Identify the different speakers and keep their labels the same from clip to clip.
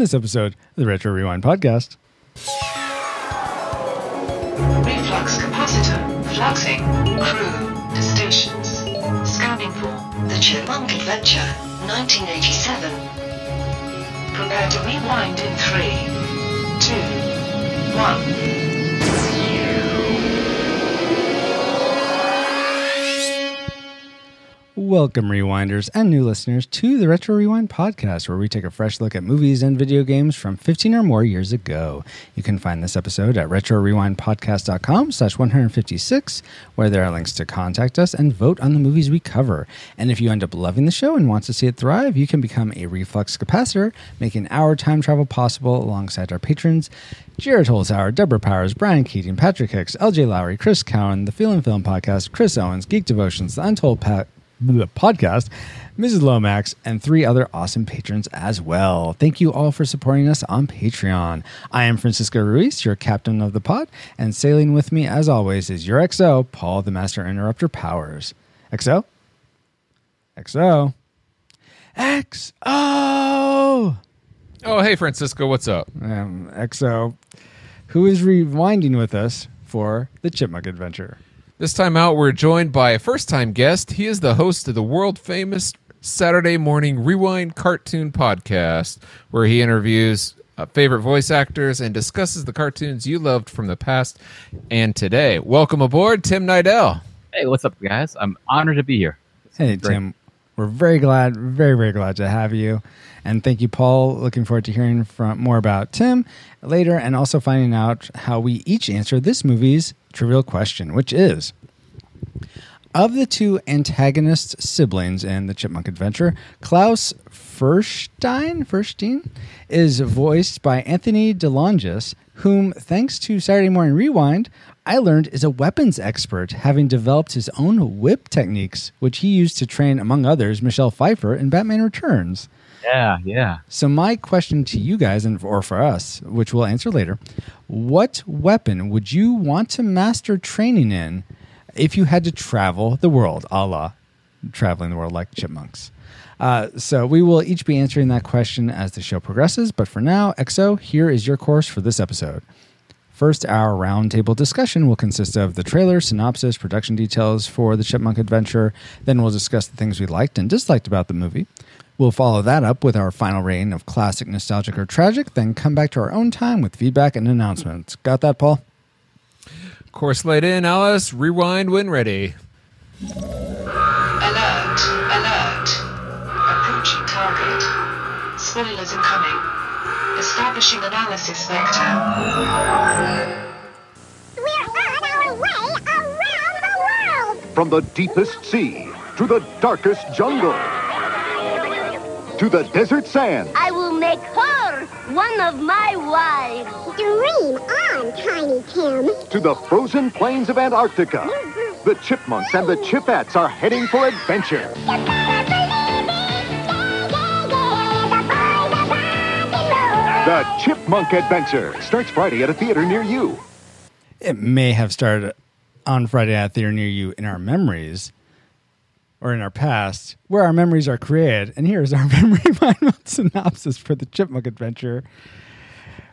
Speaker 1: this episode of the Retro Rewind podcast.
Speaker 2: Reflux capacitor fluxing. Crew to stations. Scanning for The Chipmunk Adventure 1987. Prepare to rewind in three, two, one.
Speaker 1: Welcome, Rewinders and new listeners, to the Retro Rewind podcast, where we take a fresh look at movies and video games from 15 or more years ago. You can find this episode at retrorewindpodcast.com slash 156, where there are links to contact us and vote on the movies we cover. And if you end up loving the show and want to see it thrive, you can become a reflux capacitor, making our time travel possible alongside our patrons Jared Holzhauer, Deborah Powers, Brian Keating, Patrick Hicks, LJ Lowry, Chris Cowan, the Feel and Film Podcast, Chris Owens, Geek Devotions, The Untold Pat podcast, Mrs. Lomax, and three other awesome patrons as well. Thank you all for supporting us on Patreon. I am Francisco Ruiz, your captain of the pod, and sailing with me, as always, is your XO, Paul the Master Interrupter Powers. XO? XO? XO!
Speaker 3: Oh, hey, Francisco, what's up?
Speaker 1: Um, XO, who is rewinding with us for the Chipmunk Adventure.
Speaker 3: This time out, we're joined by a first time guest. He is the host of the world famous Saturday Morning Rewind Cartoon Podcast, where he interviews uh, favorite voice actors and discusses the cartoons you loved from the past and today. Welcome aboard, Tim Nidell.
Speaker 4: Hey, what's up, guys? I'm honored to be here.
Speaker 1: Hey,
Speaker 4: Great.
Speaker 1: Tim. We're very glad, very, very glad to have you. And thank you, Paul. Looking forward to hearing from more about Tim later and also finding out how we each answer this movie's trivial question, which is of the two antagonist siblings in the Chipmunk Adventure, Klaus Furschtein, Furschtein is voiced by Anthony DeLongis, whom, thanks to Saturday Morning Rewind, I learned is a weapons expert, having developed his own whip techniques, which he used to train, among others, Michelle Pfeiffer in Batman Returns.
Speaker 4: Yeah, yeah.
Speaker 1: So my question to you guys, and or for us, which we'll answer later, what weapon would you want to master training in if you had to travel the world, a la traveling the world like chipmunks? Uh, so we will each be answering that question as the show progresses. But for now, XO, here is your course for this episode. First, our roundtable discussion will consist of the trailer, synopsis, production details for the Chipmunk Adventure. Then we'll discuss the things we liked and disliked about the movie. We'll follow that up with our final rating of classic, nostalgic, or tragic, then come back to our own time with feedback and announcements. Got that, Paul?
Speaker 3: Course laid in, Alice. Rewind when ready.
Speaker 2: Alert! Alert! Approaching target. Spoilers incoming. Establishing analysis vector.
Speaker 5: We're on our way around the world!
Speaker 6: From the deepest sea to the darkest jungle to the desert sand
Speaker 5: I will make her one of my wives. Dream on, Tiny Tim.
Speaker 6: to the frozen plains of Antarctica. Mm-hmm. The chipmunks and the chipettes are heading for adventure. The Chipmunk Adventure starts Friday at a theater near you.
Speaker 1: It may have started on Friday at a theater near you in our memories or in our past, where our memories are created. And here's our memory final synopsis for the Chipmunk Adventure.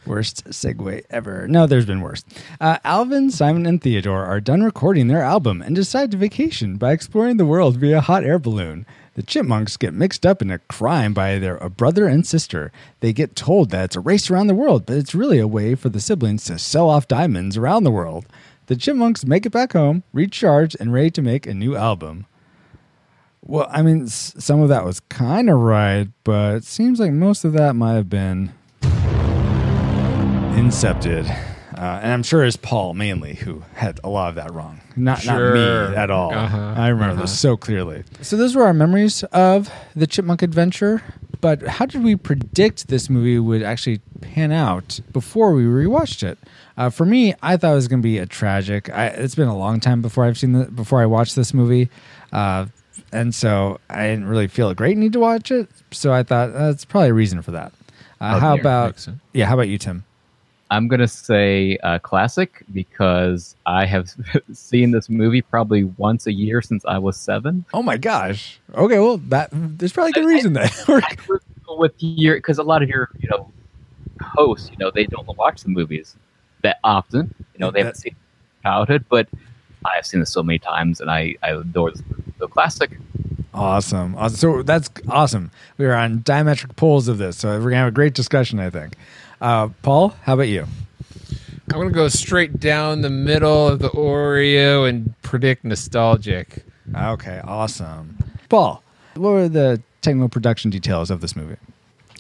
Speaker 1: Worst segue ever. No, there's been worse. Uh, Alvin, Simon, and Theodore are done recording their album and decide to vacation by exploring the world via hot air balloon. The chipmunks get mixed up in a crime by their a brother and sister. They get told that it's a race around the world, but it's really a way for the siblings to sell off diamonds around the world. The chipmunks make it back home, recharged, and ready to make a new album. Well, I mean, some of that was kind of right, but it seems like most of that might have been incepted. Uh, and I'm sure it's Paul mainly who had a lot of that wrong. Not,
Speaker 3: Sure.
Speaker 1: not me at all.
Speaker 3: Uh-huh.
Speaker 1: I remember this so clearly. So those were our memories of the Chipmunk Adventure. But how did we predict this movie would actually pan out before we rewatched it? Uh, for me, I thought it was going to be a tragic. I, it's been a long time before I've seen the before I watched this movie, uh, and so I didn't really feel a great need to watch it. So I thought that's probably a reason for that. Uh, how about yeah? How about you, Tim?
Speaker 4: I'm gonna say uh, classic because I have seen this movie probably once a year since I was seven.
Speaker 1: Oh my gosh. Okay, well that there's probably a good reason
Speaker 4: that. With your because a lot of your you know hosts, you know, they don't watch the movies that often. You know, they haven't seen childhood, but I've seen this so many times, and I I adore this movie. So classic.
Speaker 1: Awesome. Awesome. So that's awesome. We are on diametric poles of this, so we're gonna have a great discussion. I think. Uh, Paul, how about you?
Speaker 3: I'm gonna go straight down the middle of the Oreo and predict nostalgic.
Speaker 1: Okay, awesome. Paul, what were the technical production details of this movie?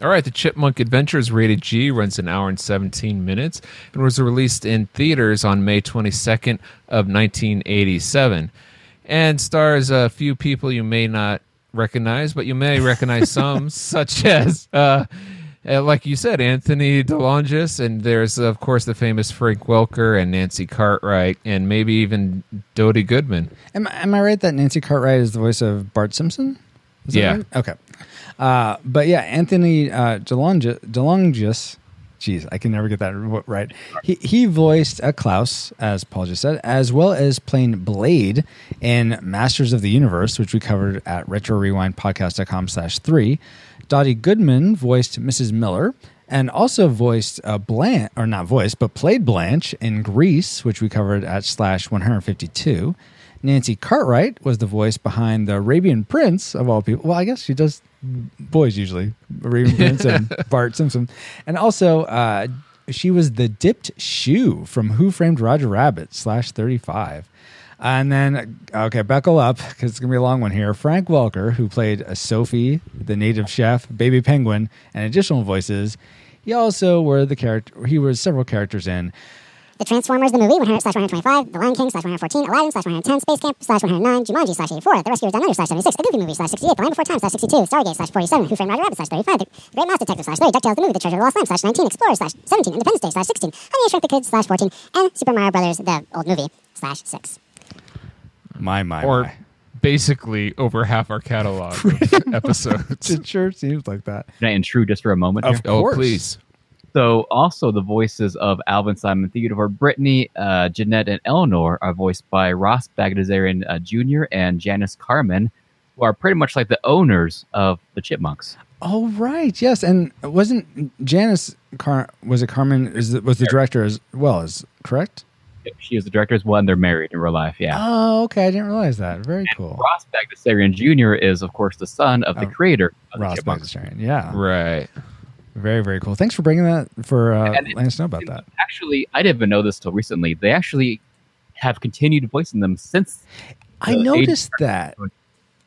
Speaker 3: All right, The Chipmunk Adventures rated G runs an hour and 17 minutes and was released in theaters on May 22nd of 1987 and stars a few people you may not recognize, but you may recognize some, such as, uh, uh, like you said, Anthony DeLongis, and there's, of course, the famous Frank Welker and Nancy Cartwright, and maybe even Dody Goodman.
Speaker 1: Am, am I right that Nancy Cartwright is the voice of Bart Simpson? Is that
Speaker 3: Yeah.
Speaker 1: right? Okay. Uh, but yeah, Anthony uh, DeLonge- DeLongis, jeez, I can never get that right. He, he voiced uh, Klaus, as Paul just said, as well as playing Blade in Masters of the Universe, which we covered at retrorewindpodcast.com slash three. Dody Goodman voiced Mrs. Miller and also voiced uh, Blanche, or not voiced, but played Blanche in Grease, which we covered at slash 152. Nancy Cartwright was the voice behind the Arabian Prince of all people. Well, I guess she does boys usually, Arabian Prince and Bart Simpson, and also uh, she was the dipped shoe from Who Framed Roger Rabbit slash thirty five. And then, okay, buckle up because it's gonna be a long one here. Frank Welker, who played Sophie, the native chef, Baby Penguin, and additional voices. He also were the character. He was several characters in
Speaker 7: The Transformers, the movie, 100 slash 125. The Lion King slash 114. Aladdin slash 110. Space Camp slash 109. Jumanji slash 84. The Rescuers Down Under slash 76. The Goofy Movie slash 68. The Land Before Time slash 62. Stargate slash 47. Who Framed Roger Rabbit slash 35. The Great Mouse Detective slash 30. DuckTales the movie. The Treasure of the Lost Lamp slash 19. Explorer slash 17. Independence Day slash 16. Honey, I Shrunk the Kids slash 14. And Super Mario Brothers, the old movie, slash 6.
Speaker 1: My my
Speaker 3: Or
Speaker 1: my.
Speaker 3: basically over half our catalog of episodes.
Speaker 1: It sure seems like that.
Speaker 4: Can I intrude just for a moment?
Speaker 1: Of
Speaker 4: here?
Speaker 3: Oh,
Speaker 1: course.
Speaker 3: please.
Speaker 4: So also the voices of Alvin Simon Theodore, Brittany, uh, Jeanette, and Eleanor are voiced by Ross Bagdasarian uh, Jr. and Janice Karman, who are pretty much like the owners of the Chipmunks.
Speaker 1: Oh right, yes, and wasn't Janice Car? Was it Karman? Is it, was the director as well? Is correct?
Speaker 4: She is the director as well, and they're married in real life. Yeah.
Speaker 1: Oh, okay. I didn't realize that. Very cool.
Speaker 4: Ross Bagdasarian Jr. is, of course, the son of the
Speaker 1: Oh,
Speaker 4: creator of
Speaker 1: Ross
Speaker 4: the Chipmunks.
Speaker 1: Bagdasarian. Yeah,
Speaker 3: Right.
Speaker 1: very very cool. Thanks for bringing that for uh,
Speaker 4: And it-
Speaker 1: letting us know about that.
Speaker 4: Actually, I didn't even know this till recently. They actually have continued voicing them since.
Speaker 1: I noticed that.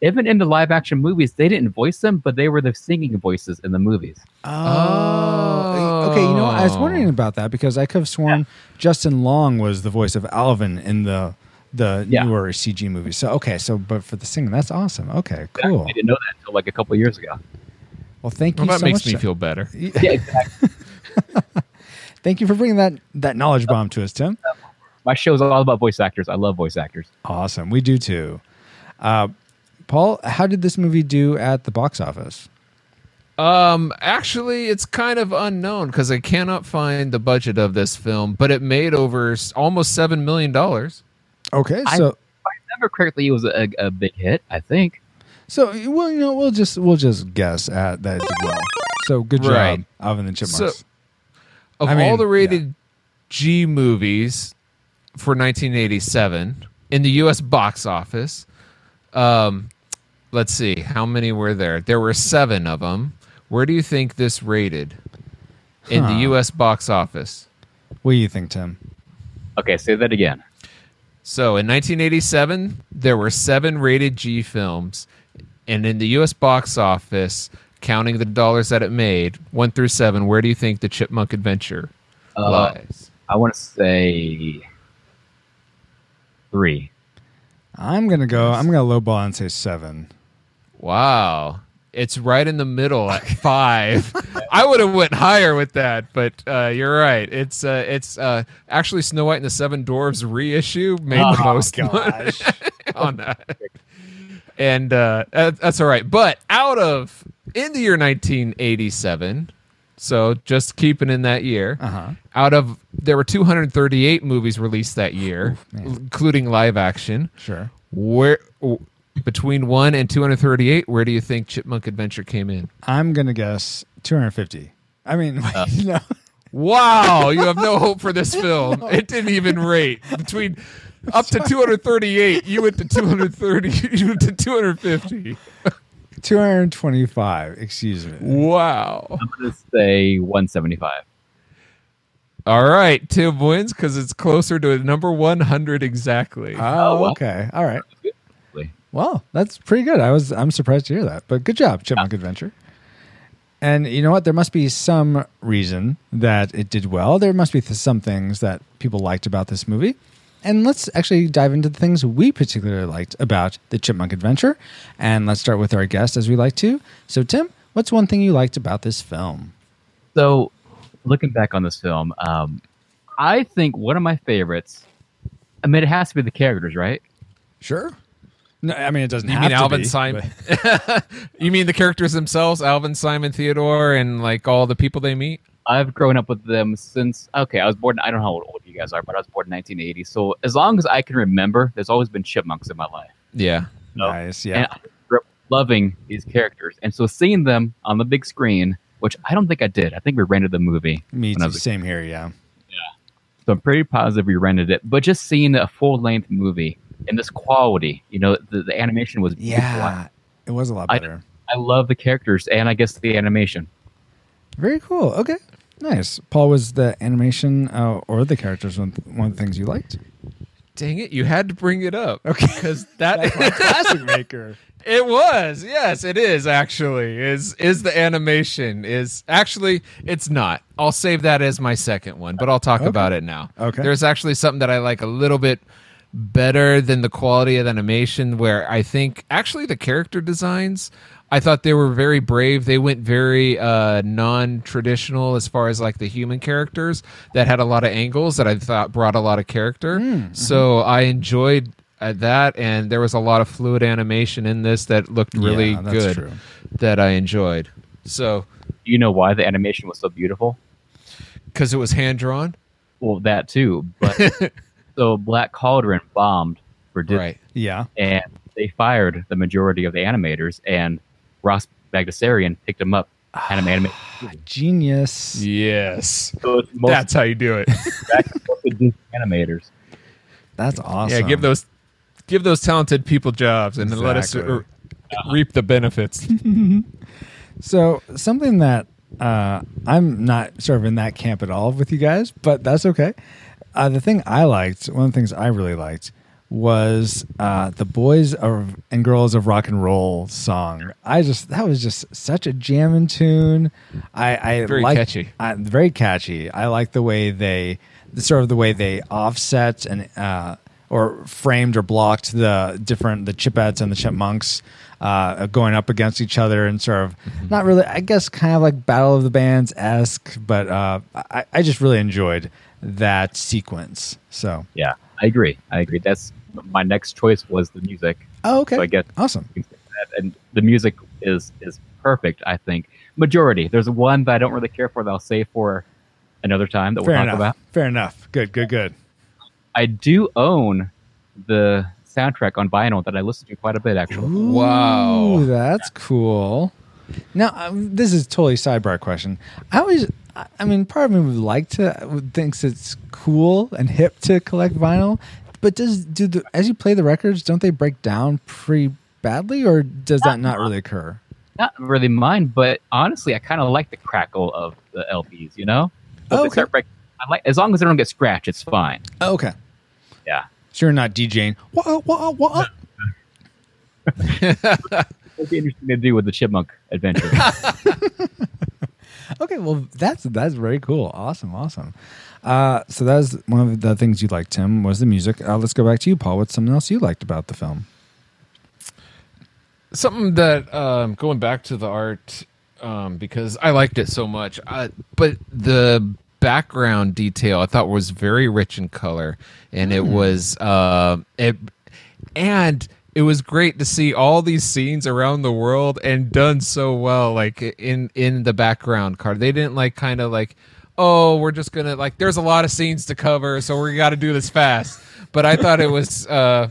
Speaker 4: Even in the live action movies, they didn't voice them, but they were the singing voices in the movies.
Speaker 1: Oh, okay. You know, I was wondering about that because I could have sworn Justin Long was the voice of Alvin in the the
Speaker 4: Yeah.
Speaker 1: newer CG movies. So okay, so but for the singing, that's awesome. Okay, cool.
Speaker 4: I didn't know that until like a couple years ago.
Speaker 1: Well, thank you
Speaker 3: that
Speaker 1: so
Speaker 3: makes
Speaker 1: much.
Speaker 3: me feel better.
Speaker 4: Yeah, exactly.
Speaker 1: Thank you for bringing that that knowledge bomb to us, Tim.
Speaker 4: My show is all about voice actors. I love voice actors.
Speaker 1: Awesome. We do too. Uh, Paul, how did this movie do at the box office?
Speaker 3: Um, actually, it's kind of unknown because I cannot find the budget of this film, but it made over almost seven million dollars.
Speaker 1: Okay,
Speaker 4: I-
Speaker 1: so
Speaker 4: If I remember correctly, it was a, a big hit. I think.
Speaker 1: so well, you know, we'll just we'll just guess at that it did well. So good job,
Speaker 3: Right.
Speaker 1: Alvin and the Chipmunks.
Speaker 3: So- Of
Speaker 1: I mean,
Speaker 3: all the rated G movies for 1987 in the U.S. box office, um, let's see how many were there. There were seven of them. Where do you think this rated in
Speaker 1: Huh.
Speaker 3: the U.S. box office?
Speaker 1: what do you think, Tim?
Speaker 4: Okay, say that again.
Speaker 3: So in 1987, there were seven rated G films, and in the U.S. box office, counting the dollars that it made, one through seven, where do you think the Chipmunk Adventure
Speaker 4: Uh,
Speaker 3: lies?
Speaker 4: I want to say three.
Speaker 1: I'm gonna go. I'm gonna lowball and say seven.
Speaker 3: Wow, it's right in the middle at five. I would have went higher with that, but uh, you're right. It's uh, it's uh, actually Snow White and the Seven Dwarfs reissue made the
Speaker 1: Oh,
Speaker 3: most money
Speaker 1: gosh.
Speaker 3: on that. And uh, that's all right. But out of in the year 1987, so just keeping in that year,
Speaker 1: Uh-huh.
Speaker 3: out of there were 238 movies released that year, including live action.
Speaker 1: Sure.
Speaker 3: Where between one and 238, where do you think Chipmunk Adventure came in?
Speaker 1: I'm gonna guess 250. I mean,
Speaker 3: Uh.
Speaker 1: no.
Speaker 3: Wow, you have no hope for this film. It didn't even rate between up to 238. You went to 230. You went to 250.
Speaker 1: 225. Excuse me.
Speaker 3: Wow.
Speaker 4: I'm going to say 175.
Speaker 3: All right, Tim wins because it's closer to a number 100 exactly.
Speaker 1: Oh,
Speaker 4: Oh,
Speaker 1: okay. All right. Well, that's pretty good. I was I'm surprised to hear that. But good job, Chipmunk Adventure. And you know what? There must be some reason that it did well. There must be th- some things that people liked about this movie. And let's actually dive into the things we particularly liked about the Chipmunk Adventure. And let's start with our guest as we like to. So, Tim, what's one thing you liked about this film?
Speaker 4: So, looking back on this film, um, I think one of my favorites. I mean, it has to be the characters, right?
Speaker 1: Sure. No, I mean it doesn't
Speaker 3: You
Speaker 1: have
Speaker 3: mean
Speaker 1: to
Speaker 3: Alvin
Speaker 1: be,
Speaker 3: Simon? you mean the characters themselves, Alvin, Simon, Theodore, and like all the people they meet?
Speaker 4: I've grown up with them since. Okay, I was born. I don't know how old you guys are, but I was born in 1980. So as long as I can remember, there's always been chipmunks in my life.
Speaker 3: Yeah.
Speaker 4: No.
Speaker 1: Nice.
Speaker 4: And
Speaker 1: Yeah.
Speaker 4: I grew up loving these characters, and so seeing them on the big screen, which I don't think I did. I think we rented the movie.
Speaker 1: Me too.
Speaker 4: was a
Speaker 1: Same here. Yeah. Yeah.
Speaker 4: So I'm pretty positive we rented it. But just seeing a full length movie in this quality, you know, the, the animation was beautiful.
Speaker 1: Yeah. It was a lot better.
Speaker 4: I love the characters and I guess the animation.
Speaker 1: Very cool. Okay. Nice. Paul, was the animation uh, or the characters one, one of the things you liked?
Speaker 3: Dang it, you had to bring it up.
Speaker 1: Okay.
Speaker 3: Because that
Speaker 1: classic maker.
Speaker 3: It was. Yes, it is actually. Is is the animation is actually it's not. I'll save that as my second one, but I'll talk about it now.
Speaker 1: Okay.
Speaker 3: There's actually something that I like a little bit better than the quality of the animation where I think actually the character designs I thought they were very brave. They went very uh, non-traditional as far as like the human characters that had a lot of angles that I thought brought a lot of character. So I enjoyed uh, that, and there was a lot of fluid animation in this that looked really
Speaker 1: Yeah, that's
Speaker 3: good
Speaker 1: true.
Speaker 3: that I enjoyed. So
Speaker 4: Do you know why the animation was so beautiful?
Speaker 3: because it was hand drawn,
Speaker 4: Well, that too. But so Black Cauldron bombed for Disney,
Speaker 3: right?
Speaker 1: Yeah.
Speaker 4: and they fired the majority of the animators, and Ross Bagdasarian picked them up. Had them animate.
Speaker 1: Genius.
Speaker 3: Yes,
Speaker 4: So most
Speaker 3: that's how you do it.
Speaker 4: back to mostly Disney animators.
Speaker 1: That's awesome.
Speaker 3: Yeah, give those give those talented people jobs and then let us
Speaker 1: Exactly.
Speaker 3: uh, reap the benefits.
Speaker 1: So something that uh, I'm not sort of in that camp at all with you guys, but that's okay. Uh, the thing I liked, one of the things I really liked, was uh, the boys of and girls of rock and roll song. I just that was just such a jamming tune. I, I
Speaker 3: Very
Speaker 1: like-
Speaker 3: catchy.
Speaker 1: I, very catchy. I like the way they, sort of the way they offset and uh, or framed or blocked the different the chipettes and the chipmunks uh, going up against each other and sort of not really. I guess kind of like Battle of the Bands esque, but uh, I, I just really enjoyed that sequence. So
Speaker 4: Yeah, I agree. I agree. That's my next choice was the music.
Speaker 1: oh, okay,
Speaker 4: So I get
Speaker 1: awesome.
Speaker 4: and the music is is perfect. I think majority. There's one that I don't really care for that I'll save for another time that
Speaker 1: Fair
Speaker 4: we'll talk
Speaker 1: enough.
Speaker 4: about.
Speaker 1: Fair enough. Good. Good. Good.
Speaker 4: I do own the soundtrack on vinyl that I listen to quite a bit actually.
Speaker 3: Wow.
Speaker 1: Ooh, that's cool. Now, um, this is totally sidebar question. I always, I mean, part of me would like to, thinks it's cool and hip to collect vinyl, but does do the as you play the records, don't they break down pretty badly, or does that not really occur?
Speaker 4: Not really mine, but honestly, I kind of like the crackle of the LPs. You know,
Speaker 1: Oh, okay.
Speaker 4: breaking- I like as long as they don't get scratched, it's fine.
Speaker 1: Oh, okay,
Speaker 4: Yeah.
Speaker 1: so you're not DJing. Wah, wah, wah.
Speaker 4: It'd be interesting to do with the Chipmunk Adventure.
Speaker 1: Okay, well, that's that's very cool. Awesome, awesome. Uh, so that was one of the things you liked, Tim, was the music. Uh, let's go back to you, Paul. What's something else you liked about the film?
Speaker 3: something that um, going back to the art um, because I liked it so much, I, but the background detail I thought was very rich in color, and it was uh, it and it was great to see all these scenes around the world and done so well, like in in the background card. They didn't like kind of like. Oh, we're just gonna like. There's a lot of scenes to cover, so we got to do this fast. But I thought it was uh,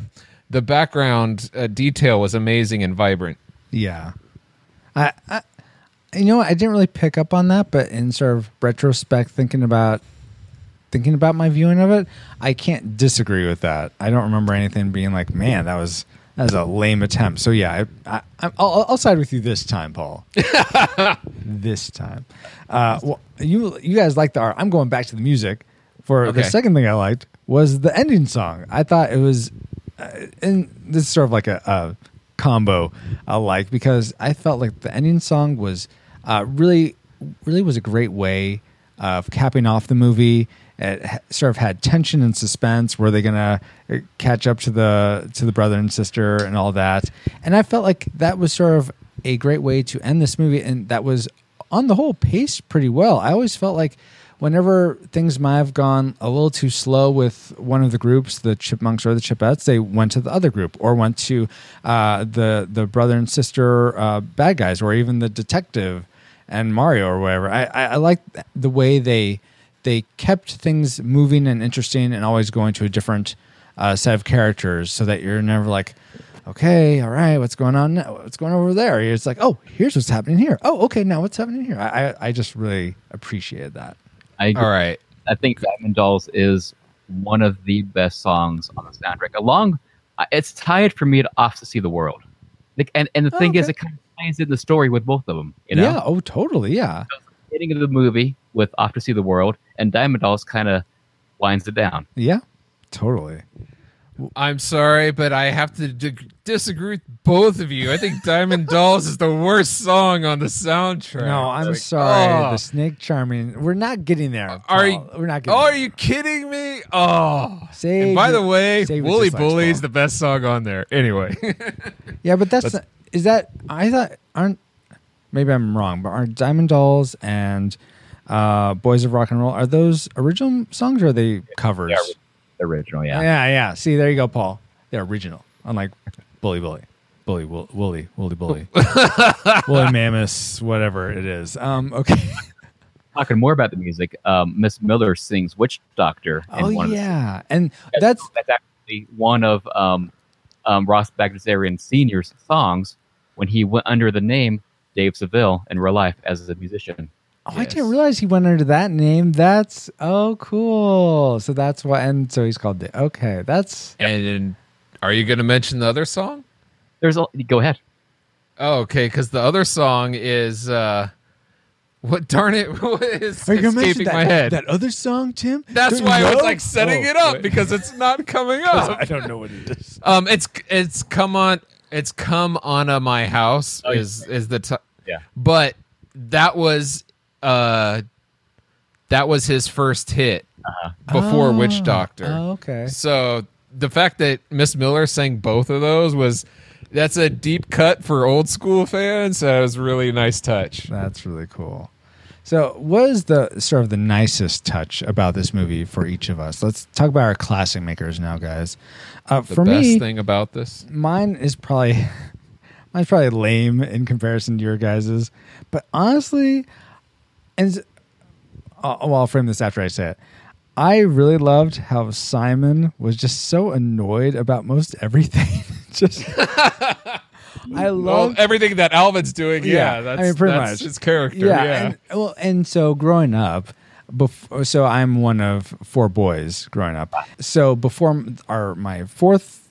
Speaker 3: the background uh, detail was amazing and vibrant.
Speaker 1: Yeah, I, I you know. I didn't really pick up on that, but in sort of retrospect, thinking about thinking about my viewing of it, I can't disagree with that. I don't remember anything being like, man, that was that was a lame attempt. So yeah, I, I, I'll, I'll side with you this time, Paul. this time, uh, well, you you guys like the art. I'm going back to the music. For the
Speaker 3: Okay.
Speaker 1: second thing I liked was the ending song. I thought it was, uh, and this is sort of like a, a combo I like because I felt like the ending song was uh, really, really was a great way of capping off the movie. It sort of had tension and suspense. Were they gonna uh, catch up to the to the brother and sister and all that? And I felt like that was sort of a great way to end this movie, and that was on the whole paced pretty well. I always felt like whenever things might have gone a little too slow with one of the groups, the chipmunks or the chipettes, they went to the other group or went to uh, the the brother and sister uh, bad guys, or even the detective and Mario or whatever. I I, I like the way they they kept things moving and interesting, and always going to a different uh, set of characters, so that you're never like. Okay, all right. What's going on? Now? What's going on over there? It's like, oh, here's what's happening here. Oh, okay. Now what's happening here? I, I, I just really appreciated that.
Speaker 4: I agree.
Speaker 3: All right.
Speaker 4: I think Diamond Dolls is one of the best songs on the soundtrack. Along, uh, it's tied for me to Off to See the World. Like, and and the thing is,
Speaker 1: okay.
Speaker 4: it kind of ties in the story with both of them. You know,
Speaker 1: Yeah. Oh, totally. Yeah.
Speaker 4: beginning of the movie with Off to See the World, and Diamond Dolls kind of winds it down.
Speaker 1: Yeah. Totally.
Speaker 3: I'm sorry, but I have to d- disagree with both of you. I think Diamond Dolls is the worst song on the soundtrack.
Speaker 1: No, I'm
Speaker 3: like,
Speaker 1: sorry.
Speaker 3: oh.
Speaker 1: The snake charming. We're not getting there.
Speaker 3: Are you?
Speaker 1: We're not
Speaker 3: Oh,
Speaker 1: getting.
Speaker 3: are you kidding me? Oh.
Speaker 1: Save
Speaker 3: and by
Speaker 1: your-
Speaker 3: the way,
Speaker 1: save
Speaker 3: Wooly Bully is the best song on there. Anyway,
Speaker 1: Yeah, but that's
Speaker 3: Let's-
Speaker 1: not, is that I thought aren't maybe I'm wrong, but aren't Diamond Dolls and uh, Boys of Rock and Roll are those original songs or are they covers?
Speaker 4: Yeah, original, yeah.
Speaker 1: yeah, yeah. See, there you go, Paul. They're original, unlike Bully Bully, Bully Wool- Woolly Woolly Bully, Woolly Mammoth, whatever it is. Um, okay.
Speaker 4: Talking more about the music, um, Miss Miller sings "Witch Doctor." in
Speaker 1: Oh
Speaker 4: one of the
Speaker 1: yeah, and that's
Speaker 4: that's actually one of um, um, Ross Bagdasarian Sr.'s songs when he went under the name Dave Seville in real life as a musician.
Speaker 1: Oh, I didn't realize he went under that name. That's oh cool. So that's why, and so he's called. Da- Okay, that's
Speaker 3: and are you going to mention the other song?
Speaker 4: There's a go ahead.
Speaker 3: Oh, okay, because the other song is uh, what? Darn it! What is
Speaker 1: Are you gonna mention
Speaker 3: escaping
Speaker 1: that,
Speaker 3: my head?
Speaker 1: that other song, Tim?
Speaker 3: That's
Speaker 1: Don't
Speaker 3: why
Speaker 1: you
Speaker 3: I was like setting
Speaker 1: Oh,
Speaker 3: it up
Speaker 1: wait.
Speaker 3: because it's not coming up.
Speaker 1: I don't know what it is.
Speaker 3: Um, it's it's come on, it's come on a my house
Speaker 4: Oh,
Speaker 3: is is the t-
Speaker 4: Yeah.
Speaker 3: but that was uh that was his first hit before Witch
Speaker 1: Oh,
Speaker 3: Doctor.
Speaker 1: Oh, okay.
Speaker 3: So the fact that Miss Miller sang both of those was that's a deep cut for old school fans. That was really a nice touch.
Speaker 1: That's really cool. So, what is the sort of the nicest touch about this movie for each of us? Let's talk about our classic makers now, guys. Uh,
Speaker 3: The
Speaker 1: for
Speaker 3: best
Speaker 1: me,
Speaker 3: thing about this.
Speaker 1: mine is probably mine's probably lame in comparison to your guys's, but honestly, and uh, well, I'll frame this after I say it. I really loved how Simon was just so annoyed about most everything. just, I
Speaker 3: Well,
Speaker 1: love
Speaker 3: everything that Alvin's doing, yeah,
Speaker 1: Yeah,
Speaker 3: that's,
Speaker 1: I mean, pretty
Speaker 3: that's
Speaker 1: much.
Speaker 3: his character.
Speaker 1: yeah,
Speaker 3: Yeah,
Speaker 1: And, well, and so growing up, before, so I'm one of four boys growing up. So before our my fourth,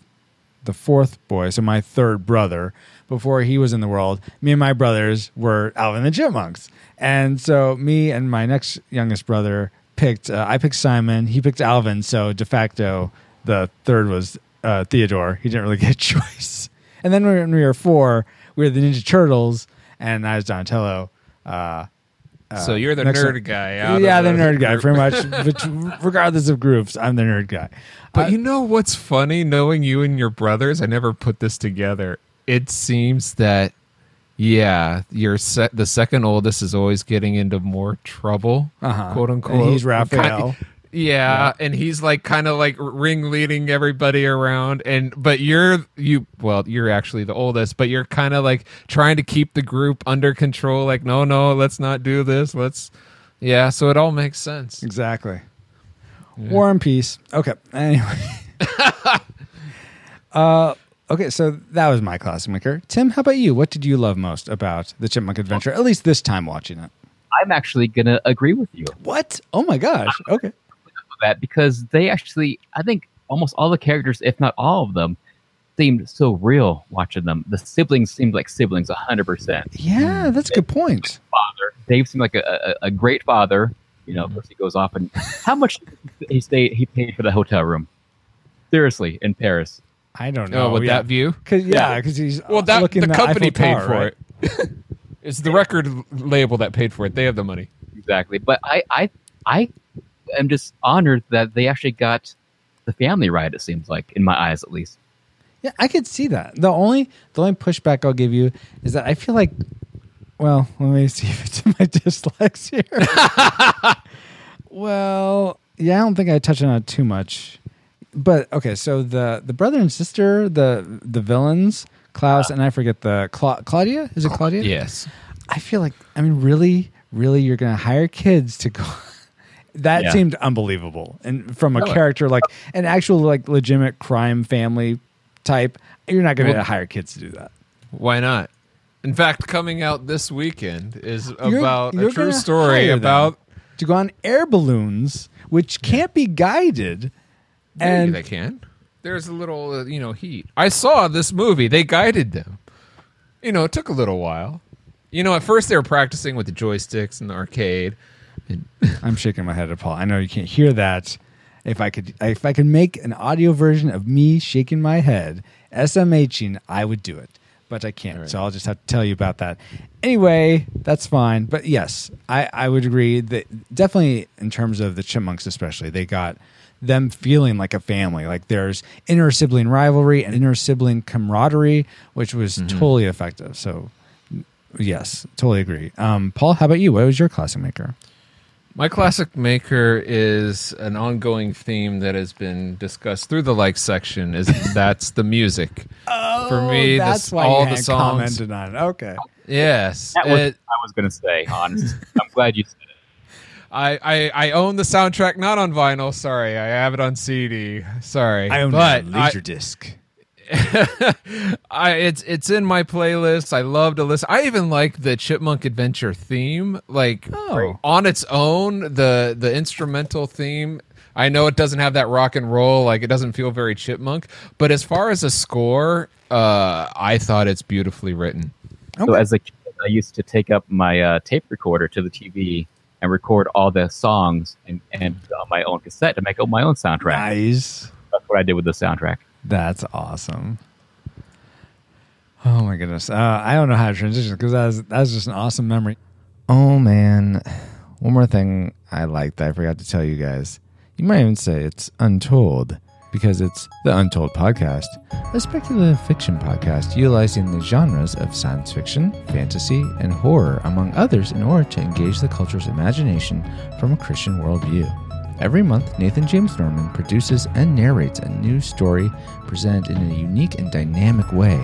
Speaker 1: the fourth boy, so my third brother, before he was in the world, me and my brothers were Alvin and the Chipmunks, and so me and my next youngest brother picked. Uh, I picked Simon. He picked Alvin. So de facto, the third was uh, Theodore. He didn't really get a choice. And then when we were four, we were the Ninja Turtles, and I was Donatello. Uh,
Speaker 3: so you're the nerd
Speaker 1: one-
Speaker 3: guy.
Speaker 1: Yeah, the
Speaker 3: the
Speaker 1: nerd guy, pretty much. But regardless of groups, I'm the nerd guy.
Speaker 3: But
Speaker 1: Uh,
Speaker 3: you know what's funny? Knowing you and your brothers, I never put this together. It seems that, yeah, your se- the second oldest is always getting into more trouble,
Speaker 1: Uh-huh.
Speaker 3: quote
Speaker 1: And
Speaker 3: unquote.
Speaker 1: he's Raphael.
Speaker 3: Kind- yeah, and he's like kind of like ringleading everybody around, and but you're you well, you're actually the oldest, but you're kind of like trying to keep the group under control. Like, no, no, let's not do this. Let's, yeah. So it all makes sense.
Speaker 1: Exactly. War and peace. Okay. Anyway. uh, Okay, so that was my classic maker. Tim, how about you? What did you love most about the Chipmunk Adventure? At least this time watching it.
Speaker 4: I'm actually gonna agree with you
Speaker 1: What? Oh my gosh. Okay.
Speaker 4: that because they actually, I think, almost all the characters, if not all of them, seemed so real watching them. The siblings seemed like siblings, hundred percent.
Speaker 1: Yeah, hmm. that's a good point.
Speaker 4: Father, Dave seemed like a, a, a great father. You know, of hmm. course he goes off and how much he stayed he paid for the hotel room? Seriously, in Paris.
Speaker 1: I don't oh, know.
Speaker 3: Oh, with
Speaker 1: yeah.
Speaker 3: that view.
Speaker 1: Cause, yeah, because he's
Speaker 3: Well, that
Speaker 1: looking
Speaker 3: the company
Speaker 1: Eiffel
Speaker 3: paid
Speaker 1: Tower,
Speaker 3: for
Speaker 1: right?
Speaker 3: it. it's the record label that paid for it. They have the money.
Speaker 4: Exactly. But I, I, I am just honored that they actually got the family right. It seems like, in my eyes, at least.
Speaker 1: Yeah, I could see that. The only the only pushback I'll give you is that I feel like well, let me see if it's in my dislikes here. well, yeah, I don't think I touched on it too much. But okay, so the the brother and sister, the the villains, Klaus uh, and I forget the Cla- Claudia. Is it Claudia?
Speaker 3: Yes.
Speaker 1: I feel like I mean, really, really, you're going to hire kids to go. that
Speaker 4: Yeah.
Speaker 1: seemed unbelievable, and from a
Speaker 3: Really?
Speaker 1: character like an actual like legitimate crime family type, you're not going to
Speaker 3: Well-
Speaker 1: hire kids to do that.
Speaker 3: Why not? In fact, coming out this weekend is
Speaker 1: You're-
Speaker 3: about
Speaker 1: you're
Speaker 3: a true story about.
Speaker 1: to go on air balloons, which can't be guided, and
Speaker 3: they can. There's a little, uh, you know, heat. I saw this movie. They guided them. You know, it took a little while. You know, at first they were practicing with the joysticks in the arcade.
Speaker 1: I'm shaking my head at Paul. I know you can't hear that. If I could, if I could make an audio version of me shaking my head, SMHing, I would do it, but I can't. So I'll just have to tell you about that. Anyway, that's fine. But yes, I, I would agree that definitely in terms of the chipmunks, especially, they got them feeling like a family. Like there's inner sibling rivalry and inner sibling camaraderie, which was totally effective. So yes, totally agree. Um, Paul, how about you? What was your classic maker?
Speaker 3: My classic maker is an ongoing theme that has been discussed through the like section. Is that's the music for me?
Speaker 1: Oh, that's
Speaker 3: this,
Speaker 1: why
Speaker 3: all
Speaker 1: you
Speaker 3: the
Speaker 1: hadn't
Speaker 3: songs.
Speaker 1: commented on it. Okay.
Speaker 3: Yes,
Speaker 4: That was
Speaker 3: it-
Speaker 4: I was going to say, honest. I'm glad you said it.
Speaker 3: I, I I own the soundtrack not on vinyl. Sorry, I have it on CD. Sorry,
Speaker 1: I own
Speaker 3: but
Speaker 1: on laser disc.
Speaker 3: I it's it's in my playlist. I love to listen. I even like the Chipmunk Adventure theme, like
Speaker 1: Oh.
Speaker 3: on its own. The the instrumental theme. I know it doesn't have that rock and roll, like it doesn't feel very chipmunk. But as far as a score, uh, I thought it's beautifully written.
Speaker 4: So as a kid, I used to take up my uh, tape recorder to the TV and record all the songs and, and on my own cassette to make up my own soundtrack.
Speaker 1: Nice.
Speaker 4: That's what I did with the soundtrack.
Speaker 1: That's awesome. Oh my goodness. Uh, I don't know how to transition because that was, that was just an awesome memory. Oh man. One more thing I liked that I forgot to tell you guys. You might even say it's Untold because it's the Untold Podcast, a speculative fiction podcast utilizing the genres of science fiction, fantasy, and horror, among others, in order to engage the culture's imagination from a Christian worldview. Every month, Nathan James Norman produces and narrates a new story presented in a unique and dynamic way.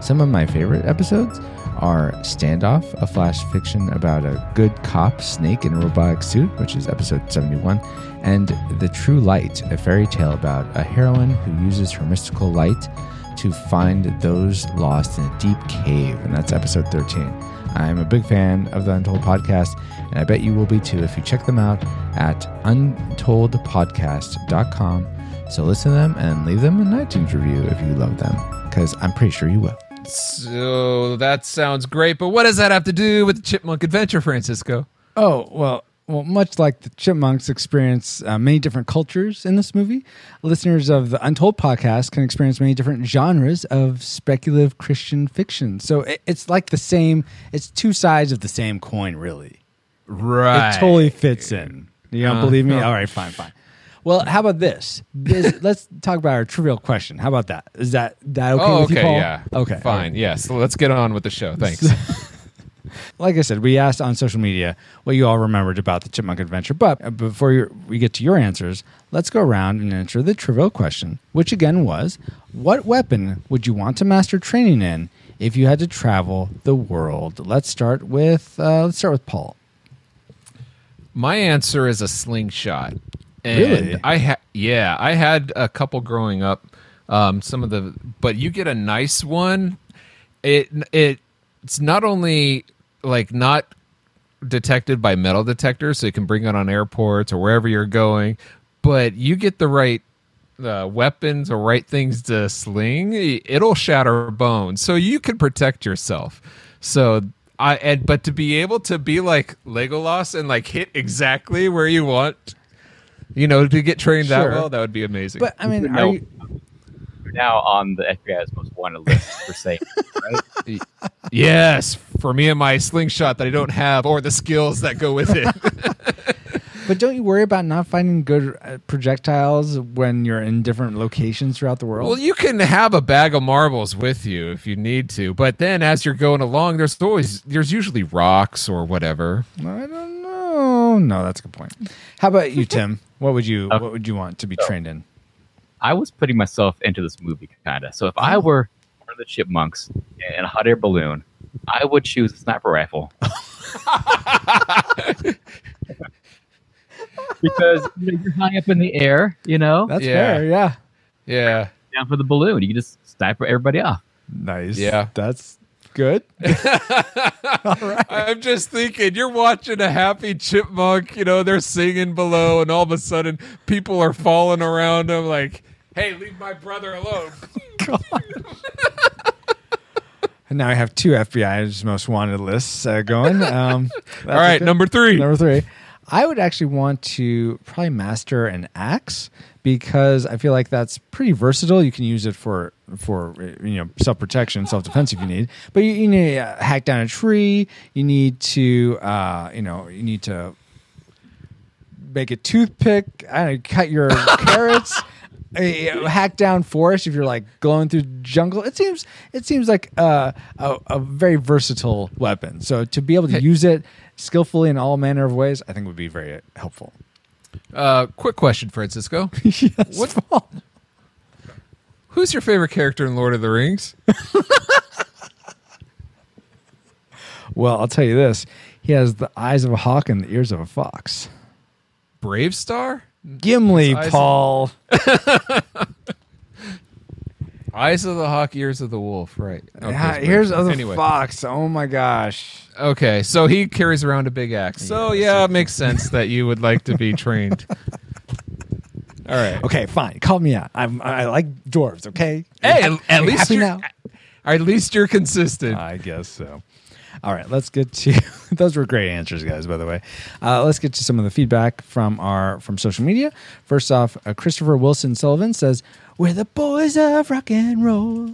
Speaker 1: Some of my favorite episodes are Standoff, a flash fiction about a good cop snake in a robotic suit, which is episode 71, and The True Light, a fairy tale about a heroine who uses her mystical light to find those lost in a deep cave, and that's episode 13. I'm a big fan of the Untold podcast, and I bet you will be too if you check them out at untoldpodcast.com. So listen to them and leave them an iTunes review if you love them, because I'm pretty sure you will.
Speaker 3: So that sounds great, but what does that have to do with the Chipmunk Adventure, Francisco?
Speaker 1: Oh, well, well, much like the Chipmunks experience uh, many different cultures in this movie, listeners of the Untold podcast can experience many different genres of speculative Christian fiction. So it, it's like the same, it's two sides of the same coin, really.
Speaker 3: Right.
Speaker 1: It totally fits in. You don't
Speaker 3: Uh,
Speaker 1: believe me?
Speaker 3: no.
Speaker 1: All right, fine, fine. Well, how about this? Let's talk about our trivial question. How about that? Is that that okay
Speaker 3: oh,
Speaker 1: with
Speaker 3: okay,
Speaker 1: you, Paul?
Speaker 3: yeah.
Speaker 1: Okay,
Speaker 3: fine.
Speaker 1: right.
Speaker 3: Yes. let's get on with the show. Thanks.
Speaker 1: like I said, we asked on social media what you all remembered about the Chipmunk Adventure. But uh, before we get to your answers, let's go around and answer the trivial question, which again was what weapon would you want to master training in if you had to travel the world? Let's start with uh, let's start with Paul.
Speaker 3: My answer is a slingshot. And
Speaker 1: Really?
Speaker 3: I had yeah, I had a couple growing up, Um, some of the, but you get a nice one. It it it's not only like not detected by metal detectors, so you can bring it on airports or wherever you're going, but you get the right uh, weapons or right things to sling, it'll shatter bones. So you can protect yourself. So I and but to be able to be like Legolas and like hit exactly where you want, you know, to get trained
Speaker 1: Sure.
Speaker 3: that well, that would be amazing.
Speaker 1: But I mean,
Speaker 4: No.
Speaker 1: are you,
Speaker 4: You're now on the FBI's most wanted list for saying, right?
Speaker 3: yes, for me and my slingshot that I don't have, or the skills that go with it.
Speaker 1: but don't you worry about not finding good uh, projectiles when you're in different locations throughout the world?
Speaker 3: Well, you can have a bag of marbles with you if you need to, but then as you're going along, there's always there's usually rocks or whatever.
Speaker 1: I don't know. No, that's a good point. How about you, Tim? What would you
Speaker 4: Okay.
Speaker 1: What would you want to be trained in?
Speaker 4: I was putting myself into this movie kind of. So if I oh. were one of the chipmunks in a hot air balloon, I would choose a sniper rifle. because you know, you're high up in the air, you know,
Speaker 1: That's
Speaker 3: Yeah.
Speaker 1: fair. Yeah.
Speaker 3: Yeah.
Speaker 4: down for the balloon. You can just sniper everybody off.
Speaker 1: Nice.
Speaker 3: Yeah.
Speaker 1: That's good.
Speaker 3: I'm just thinking, you're watching a happy chipmunk, you know, they're singing below, and all of a sudden people are falling around them like, hey, leave my brother alone.
Speaker 1: And now I have two FBI's most wanted lists uh, going. Um,
Speaker 3: all right, number three.
Speaker 1: Number three. I would actually want to probably master an axe because I feel like that's pretty versatile. You can use it for for you know self protection, self defense if you need. But you, you need to hack down a tree. You need to uh, you know you need to make a toothpick. I don't know, cut your carrots. uh, hack down forest if you're like going through jungle. It seems it seems like uh, a a very versatile weapon. So to be able to use it skillfully in all manner of ways, I think would be very helpful.
Speaker 3: Uh, quick question, Francisco.
Speaker 1: yes.
Speaker 3: What- Who's your favorite character in Lord of the Rings?
Speaker 1: Well, I'll tell you this: he has the eyes of a hawk and the ears of a fox.
Speaker 3: BraveStarr?
Speaker 1: Gimli, Paul.
Speaker 3: Eyes of the hawk, ears of the wolf. Right.
Speaker 1: Yeah, here's
Speaker 3: Brave-
Speaker 1: of the
Speaker 3: anyway.
Speaker 1: fox. Oh my gosh.
Speaker 3: Okay, so he carries around a big axe. So yeah, it makes sense that you would like to be trained. All right.
Speaker 1: Okay, fine. Call me out. I'm, I like dwarves. Okay.
Speaker 3: Hey, at,
Speaker 1: happy
Speaker 3: least you're,
Speaker 1: now.
Speaker 3: at least you're consistent.
Speaker 1: I guess so. All right, let's get to those were great answers, guys. By the way, uh, let's get to some of the feedback from our from social media. First off, uh, Christopher Wilson Sullivan says, "We're the boys of rock and roll."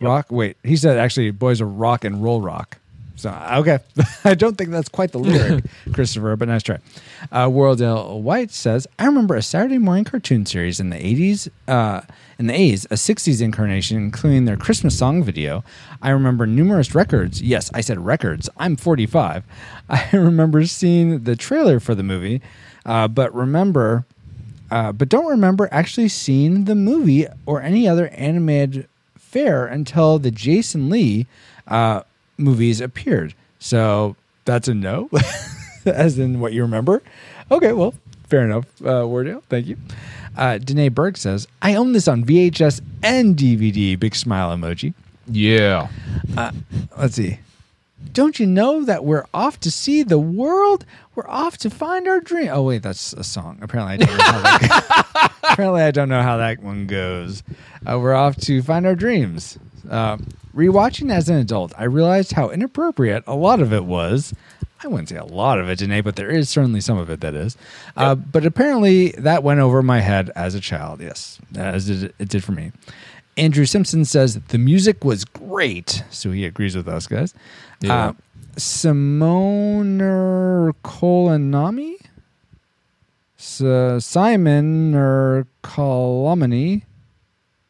Speaker 1: Rock. Wait, he said actually, boys of rock and roll rock. So okay, I don't think that's quite the lyric, Christopher, but nice try. Uh, World L. White says, "I remember a Saturday morning cartoon series in the '80s, uh, in the A's, a '60s incarnation, including their Christmas song video. I remember numerous records. Yes, I said records. I'm 45. I remember seeing the trailer for the movie, uh, but remember." Uh, but don't remember actually seeing the movie or any other animated fair until the Jason Lee uh, movies appeared. So that's a no, as in what you remember. Okay, well, fair enough, uh, Wardale. Thank you. Uh, Danae Berg says, I own this on VHS and DVD. Big smile emoji.
Speaker 3: Yeah.
Speaker 1: Let's see. Don't you know that we're off to see the world? We're off to find our dream. Oh wait, that's a song. Apparently, I don't know how that, apparently I don't know how that one goes. Uh, we're off to find our dreams. Uh, rewatching as an adult, I realized how inappropriate a lot of it was. I wouldn't say a lot of it, Janae, but there is certainly some of it that is. Uh, but apparently, that went over my head as a child. Yes, as it, it did for me. Andrew Simpson says the music was great, so he agrees with us, guys.
Speaker 3: Yeah.
Speaker 1: Uh, Simone Kolanami, S- Simon or Colomany,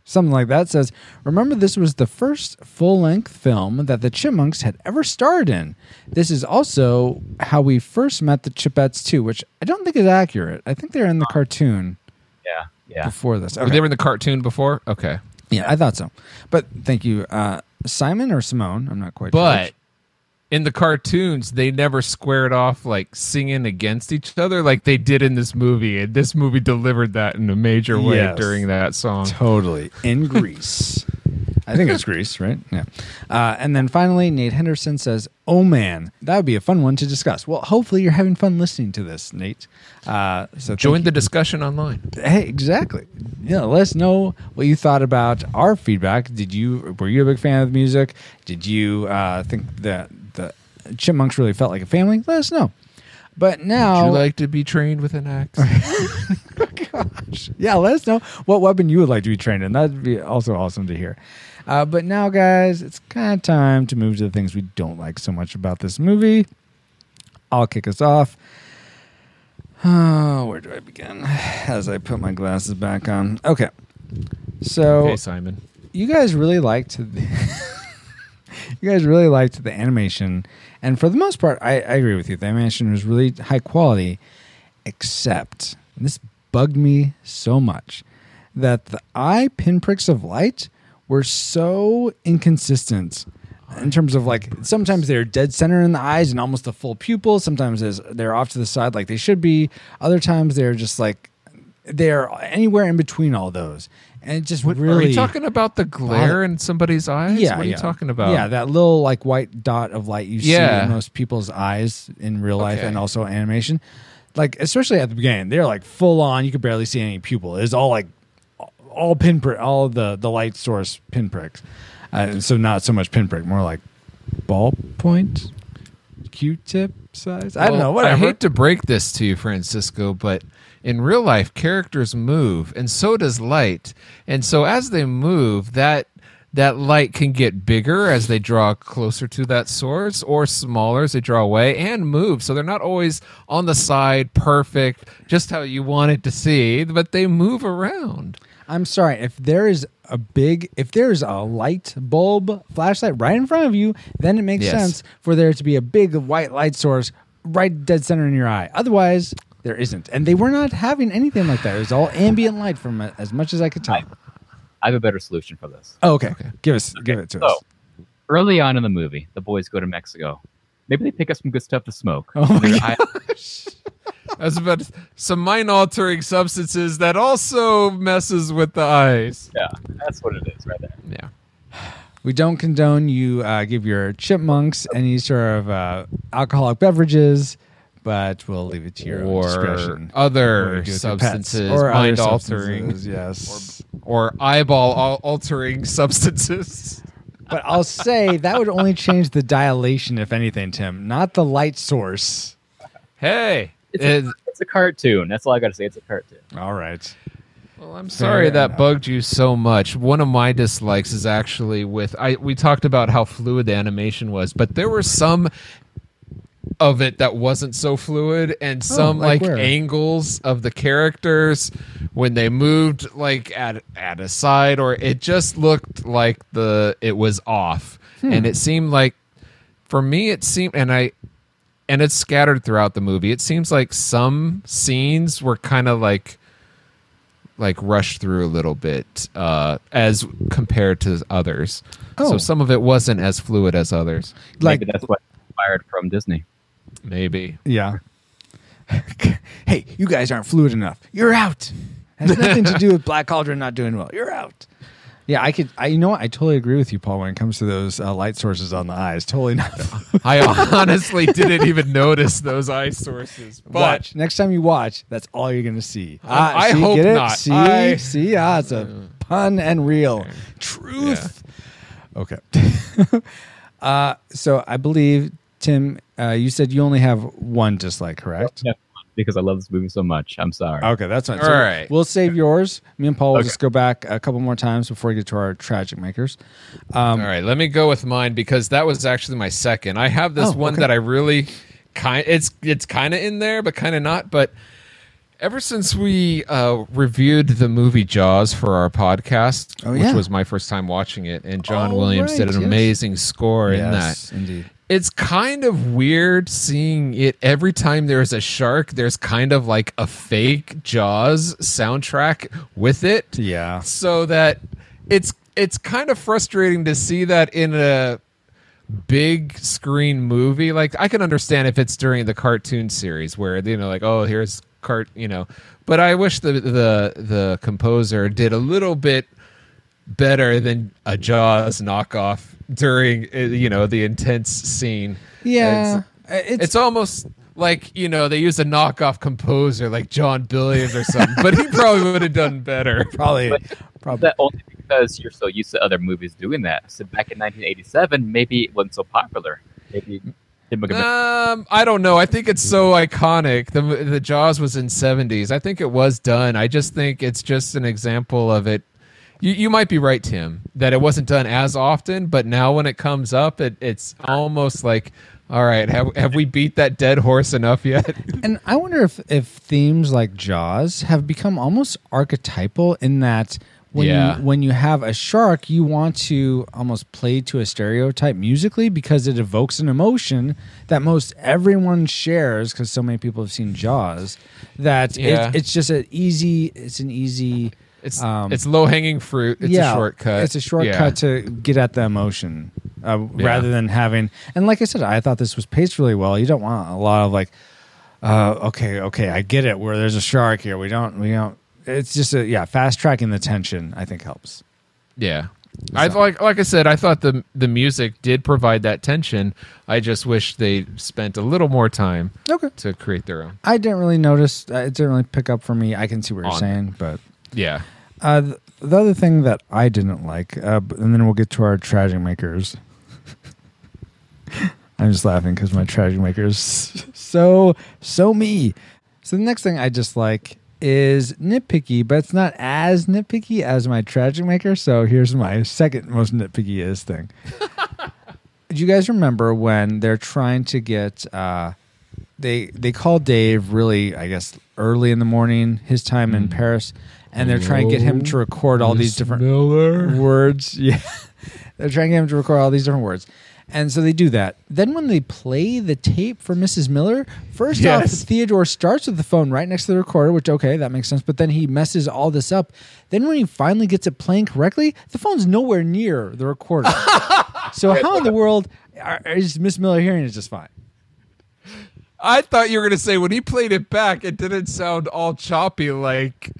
Speaker 1: something like that says, Remember, this was the first full length film that the Chipmunks had ever starred in. This is also how we first met the Chipettes, too, which I don't think is accurate. I think they're in the cartoon
Speaker 4: Yeah, yeah.
Speaker 1: before this.
Speaker 3: Were They were in the cartoon before? Okay.
Speaker 1: Yeah, I thought so. But thank you. Uh, Simon or Simone? I'm not quite
Speaker 3: But
Speaker 1: sure.
Speaker 3: in the cartoons they never squared off like singing against each other like they did in this movie, and this movie delivered that in a major way
Speaker 1: Yes.
Speaker 3: during that song.
Speaker 1: Totally. In Greece. I think it's Greece, right? Yeah. Uh, and then finally, Nate Henderson says, Oh man, that would be a fun one to discuss. Well, hopefully you're having fun listening to this, Nate. Uh, so
Speaker 3: Join the discussion online.
Speaker 1: Hey, exactly. Yeah, let us know what you thought about our feedback. Did you were you a big fan of the music? Did you uh, think that the Chipmunks really felt like a family? Let us know. But now,
Speaker 3: Would you like to be trained with an axe? Gosh.
Speaker 1: Yeah, let us know what weapon you would like to be trained in. That'd be also awesome to hear. Uh, but now, guys, it's kind of time to move to the things we don't like so much about this movie. I'll kick us off. Oh, where do I begin? As I put my glasses back on. Okay. So
Speaker 3: okay, Simon.
Speaker 1: you guys really liked the you guys really liked the animation and for the most part I, I agree with you the animation was really high quality except and this bugged me so much that the eye pinpricks of light were so inconsistent in terms of like sometimes they're dead center in the eyes and almost a full pupil sometimes they're off to the side like they should be other times they're just like they're anywhere in between all those and it just
Speaker 3: What,
Speaker 1: really
Speaker 3: Are you talking about the glare in somebody's eyes?
Speaker 1: yeah,
Speaker 3: What are you talking about?
Speaker 1: Yeah, that little like white dot of light you see in most people's eyes in real life
Speaker 3: Okay.
Speaker 1: and also animation. Like especially at the beginning, they're like full on. You could barely see any pupil. It's all like all pinprick, all the the light source pinpricks. Uh, so not so much pinprick, more like ballpoint, Q-tip size. I don't know. Whatever.
Speaker 3: I hate to break this to you, Francisco, but in real life, characters move, and so does light. And so as they move, that that light can get bigger as they draw closer to that source, or smaller as they draw away and move. So they're not always on the side, perfect, just how you want it to see, but they move around.
Speaker 1: I'm sorry if there is a big if there's a light bulb flashlight right in front of you, then it makes
Speaker 3: Yes.
Speaker 1: sense for there to be a big white light source right dead center in your eye. Otherwise, there isn't. And they were not having anything like that. It was all ambient light from as much as I could tell.
Speaker 4: I have a better solution for this.
Speaker 1: Oh, okay. Give us give it to
Speaker 4: So,
Speaker 1: us.
Speaker 4: early on in the movie, the boys go to Mexico. Maybe they pick up some good stuff to smoke.
Speaker 1: Oh my
Speaker 4: Their
Speaker 1: God.
Speaker 4: eye-
Speaker 3: I was about to- some mind altering substances that also messes with the eyes.
Speaker 4: yeah, that's what it is right there.
Speaker 3: Yeah.
Speaker 1: We don't condone you uh, give your chipmunks any sort of uh, alcoholic beverages, but we'll leave it to your own
Speaker 3: or
Speaker 1: discretion.
Speaker 3: Other
Speaker 1: you do with your pets?
Speaker 3: substances,
Speaker 1: or other
Speaker 3: mind altering,
Speaker 1: yes.
Speaker 3: or eyeball altering substances.
Speaker 1: But I'll say that would only change the dilation, if anything, Tim, not the light source.
Speaker 3: Hey,
Speaker 4: It's
Speaker 3: it-
Speaker 4: a, it's a cartoon. That's all I got to say. It's a cartoon.
Speaker 1: All right.
Speaker 3: well, I'm sorry that
Speaker 1: enough.
Speaker 3: bugged you so much. One of my dislikes is actually with I. We talked about how fluid the animation was, but there were some of it that wasn't so fluid, and some
Speaker 1: like
Speaker 3: like, angles of the characters when they moved like at at a side, or it just looked like the it was off, and it seemed like for me it seemed and i and it's scattered throughout the movie. It seems like some scenes were kind of like like rushed through a little bit uh as compared to others.
Speaker 1: Oh.
Speaker 3: so some of it wasn't as fluid as others.
Speaker 1: Like,
Speaker 4: Maybe that's what inspired from Disney.
Speaker 3: Maybe
Speaker 1: yeah. hey, you guys aren't fluid enough. You're out. Has nothing to do with Black Cauldron not doing well. You're out. Yeah, I could. I, you know what? I totally agree with you, Paul. When it comes to those uh, light sources on the eyes, totally not.
Speaker 3: i honestly didn't even notice those eye sources but
Speaker 1: watch next time you watch. That's all you're gonna see.
Speaker 3: I- I
Speaker 1: see,
Speaker 3: hope
Speaker 1: get it?
Speaker 3: not.
Speaker 1: See,
Speaker 3: I-
Speaker 1: see, ah, it's a pun and real truth. Okay. uh, so I believe Tim, uh, you said you only have one dislike, correct?
Speaker 4: Yeah, because I love this movie so much. I'm sorry.
Speaker 1: Okay, that's fine.
Speaker 3: All right.
Speaker 1: We'll save yours. Me and Paul will
Speaker 4: Okay.
Speaker 1: just go back a couple more times before we get to our tragic makers. Um,
Speaker 3: all right let me go with mine because that was actually my second i have this
Speaker 1: Oh,
Speaker 3: one
Speaker 1: okay.
Speaker 3: that i really kind it's it's kind of in there but kind of not but ever since we uh, reviewed the movie Jaws for our podcast,
Speaker 1: Oh, yeah.
Speaker 3: which was my first time watching it, and John
Speaker 1: Oh,
Speaker 3: Williams did an
Speaker 1: yes.
Speaker 3: amazing score in that.
Speaker 1: indeed.
Speaker 3: It's kind of weird seeing it every time there's a shark. There's kind of like a fake Jaws soundtrack with it
Speaker 1: Yeah.
Speaker 3: so that it's it's kind of frustrating to see that in a big screen movie, like I can understand if it's during the cartoon series where you know, like oh, here's cart, you know. But I wish the the the composer did a little bit better than a Jaws knockoff during uh, you know the intense scene.
Speaker 1: Yeah,
Speaker 3: it's,
Speaker 1: it's,
Speaker 3: it's almost like you know they use a knockoff composer like John Billions or something, but he probably would have done better.
Speaker 1: probably
Speaker 4: But-
Speaker 1: probably
Speaker 4: That only because you're so used to other movies doing that. So back in 1987, maybe it wasn't so popular. Maybe didn't make a big-
Speaker 3: Um, I don't know. I think it's so iconic. The the Jaws was in seventies. I think it was done. I just think it's just an example of it. You you might be right, Tim, that it wasn't done as often, but now when it comes up, it it's almost like, all right, have have we beat that dead horse enough yet?
Speaker 1: And I wonder if if themes like Jaws have become almost archetypal in that when
Speaker 3: Yeah.
Speaker 1: you when you have a shark, you want to almost play to a stereotype musically because it evokes an emotion that most everyone shares because so many people have seen Jaws. That it- it's just an easy. It's an easy.
Speaker 3: It's
Speaker 1: Um,
Speaker 3: it's low hanging fruit. It's
Speaker 1: yeah,
Speaker 3: a shortcut.
Speaker 1: It's a shortcut
Speaker 3: Yeah.
Speaker 1: to get at the emotion, uh,
Speaker 3: Yeah.
Speaker 1: rather than having. And like I said, I thought this was paced really well. You don't want a lot of like, uh, okay, okay, I get it. Where there's a shark here, we don't, we don't. It's just a yeah, fast tracking the tension. I think helps.
Speaker 3: Yeah. I like like I said, I thought the the music did provide that tension. I just wish they spent a little more time
Speaker 1: Okay,
Speaker 3: to create their own.
Speaker 1: I didn't really notice. Uh, it didn't really pick up for me. I can see what you're
Speaker 3: On-
Speaker 1: saying, but
Speaker 3: Yeah.
Speaker 1: uh, th- the other thing that I didn't like, uh, b- and then we'll get to our tragic makers. I'm just laughing because my tragic makers so so me. So the next thing I just like is nitpicky, but it's not as nitpicky as my tragic maker. So here's my second most nitpickiest thing. Do you guys remember when they're trying to get uh, they they call Dave really I guess early in the morning his time in Paris, and they're trying to get him to record all these different words. Yeah, they're trying to get him to record all these different words. And so they do that. Then when they play the tape for Mrs. Miller, first
Speaker 3: Yes.
Speaker 1: off, Theodore starts with the phone right next to the recorder, which okay, that makes sense. But then he messes all this up. Then when he finally gets it playing correctly, the phone's nowhere near the recorder. so how in the world are, is Miss Miller hearing it just fine?
Speaker 3: I thought you were gonna say when he played it back, it didn't sound all choppy like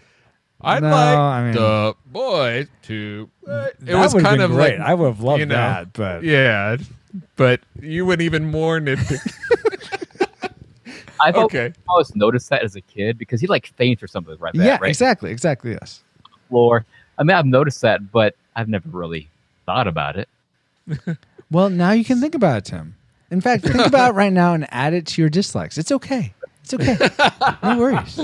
Speaker 3: I'd
Speaker 1: No,
Speaker 3: like
Speaker 1: I mean-
Speaker 3: the boy to. It was kind of
Speaker 1: great.
Speaker 3: like
Speaker 1: I would have loved
Speaker 3: you know,
Speaker 1: that, but
Speaker 3: yeah, but you went even more nitpicky.
Speaker 4: I've always-
Speaker 3: okay.
Speaker 4: always noticed that as a kid because he like faints or something right there,
Speaker 1: yeah,
Speaker 4: right?
Speaker 1: exactly, exactly. Yes.
Speaker 4: Floor. I mean, I've noticed that, but I've never really thought about it.
Speaker 1: Well, now you can think about it, Tim. In fact, think about it right now and add it to your dislikes. It's okay. It's okay. no worries.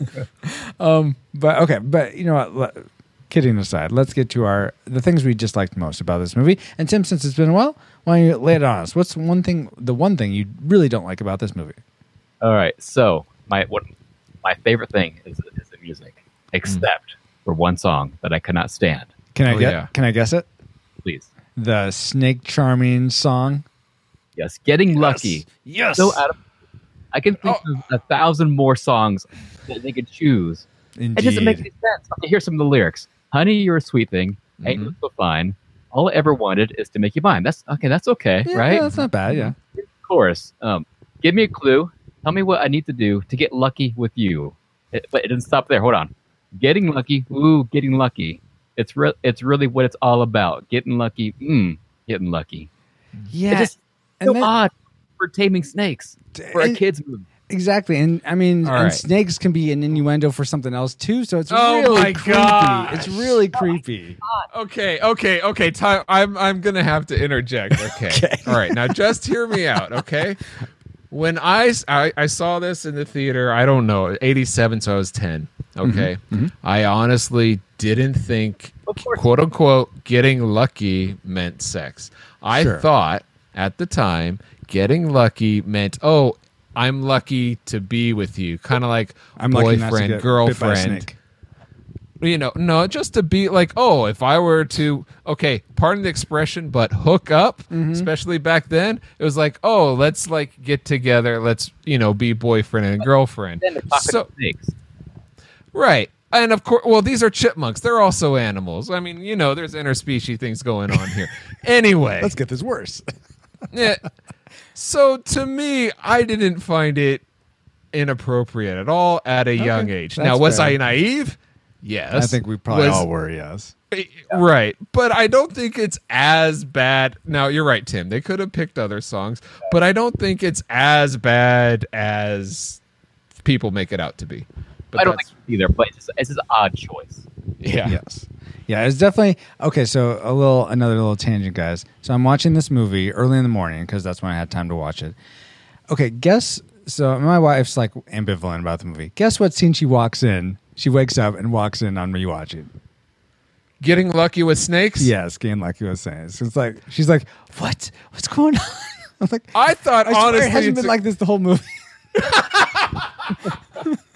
Speaker 1: um, but okay, but you know what? le- Kidding aside, let's get to our the things we disliked most about this movie. And Tim, since it's been a while, why don't you lay it on us? What's one thing, the one thing you really don't like about this movie?
Speaker 4: All right, so my what my favorite thing is, is the music, except for one song that I cannot stand.
Speaker 1: Can I
Speaker 3: Oh,
Speaker 1: get?
Speaker 3: yeah.
Speaker 1: Can I guess it?
Speaker 4: Please,
Speaker 1: The Snake Charming song.
Speaker 4: yes, getting lucky.
Speaker 1: Yes.
Speaker 4: So out of, I can think of a thousand more songs that they could choose.
Speaker 1: Indeed.
Speaker 4: It doesn't make any sense. Okay, here's some of the lyrics. Honey, you're a sweet thing. Ain't no so fine. All I ever wanted is to make you mine. That's okay. That's okay,
Speaker 1: Yeah,
Speaker 4: right?
Speaker 1: That's not bad. Yeah.
Speaker 4: chorus. Um, give me a clue. Tell me what I need to do to get lucky with you. It, but it didn't stop there. Hold on. Getting lucky. Ooh, getting lucky. It's re- It's really what it's all about. Getting lucky. Mm, getting lucky.
Speaker 1: Yeah.
Speaker 4: It's just so
Speaker 1: then-
Speaker 4: odd for taming snakes for a kids movie.
Speaker 1: Exactly, and I mean,
Speaker 3: All
Speaker 1: and
Speaker 3: right.
Speaker 1: snakes can be an innuendo for something else too. So it's
Speaker 3: Oh
Speaker 1: really
Speaker 3: my
Speaker 1: creepy.
Speaker 3: gosh.
Speaker 1: It's really creepy.
Speaker 3: Oh okay, okay, okay. Time. I'm I'm gonna have to interject. Okay. All right. Now just hear me out. Okay. When I I saw this in the theater, I don't know, 87, so I was 10. Mm-hmm, okay. Mm-hmm. I honestly didn't think, quote unquote, getting lucky meant sex. I
Speaker 1: Sure.
Speaker 3: thought at the time getting lucky meant, oh, I'm lucky to be with you, kind of like
Speaker 1: I'm lucky not to
Speaker 3: boyfriend,
Speaker 1: get bit by a
Speaker 3: girlfriend you know, no, just to be like, oh, if I were to, okay, pardon the expression, but hook up,
Speaker 1: Mm-hmm.
Speaker 3: especially back then, it was like, oh, let's like get together, let's, you know, be boyfriend and girlfriend.
Speaker 4: Then they're
Speaker 3: So,
Speaker 4: snakes.
Speaker 3: right. and of course, well, these are chipmunks. They're also animals. I mean, you know, there's interspecies things going on here. Anyway,
Speaker 1: Let's get this worse.
Speaker 3: yeah. So to me, I didn't find it inappropriate at all at a young age. Now, was
Speaker 1: fair.
Speaker 3: I naive? Yes.
Speaker 1: I think we probably
Speaker 3: Was-
Speaker 1: all were. Yes.
Speaker 3: Eh, right. But I don't think it's as bad. Now, you're right, Tim. They could have picked other songs, but I don't think it's as bad as people make it out to be. But
Speaker 4: I don't
Speaker 3: that's-
Speaker 4: think either, but it's just, it's just an odd choice.
Speaker 3: yeah.
Speaker 1: Yes. Yeah, it's definitely okay. So a little, another little tangent, guys. So I'm watching this movie early in the morning because that's when I had time to watch it. Okay, guess. So my wife's like ambivalent about the movie. Guess what scene she walks in? She wakes up and walks in on me watching.
Speaker 3: Getting lucky with snakes?
Speaker 1: Yes, game like you was saying. It's like she's like, "What? What's going on?" I'm like,
Speaker 3: I thought,
Speaker 1: I swear
Speaker 3: honestly,
Speaker 1: it hasn't been
Speaker 3: a-
Speaker 1: like this the whole movie.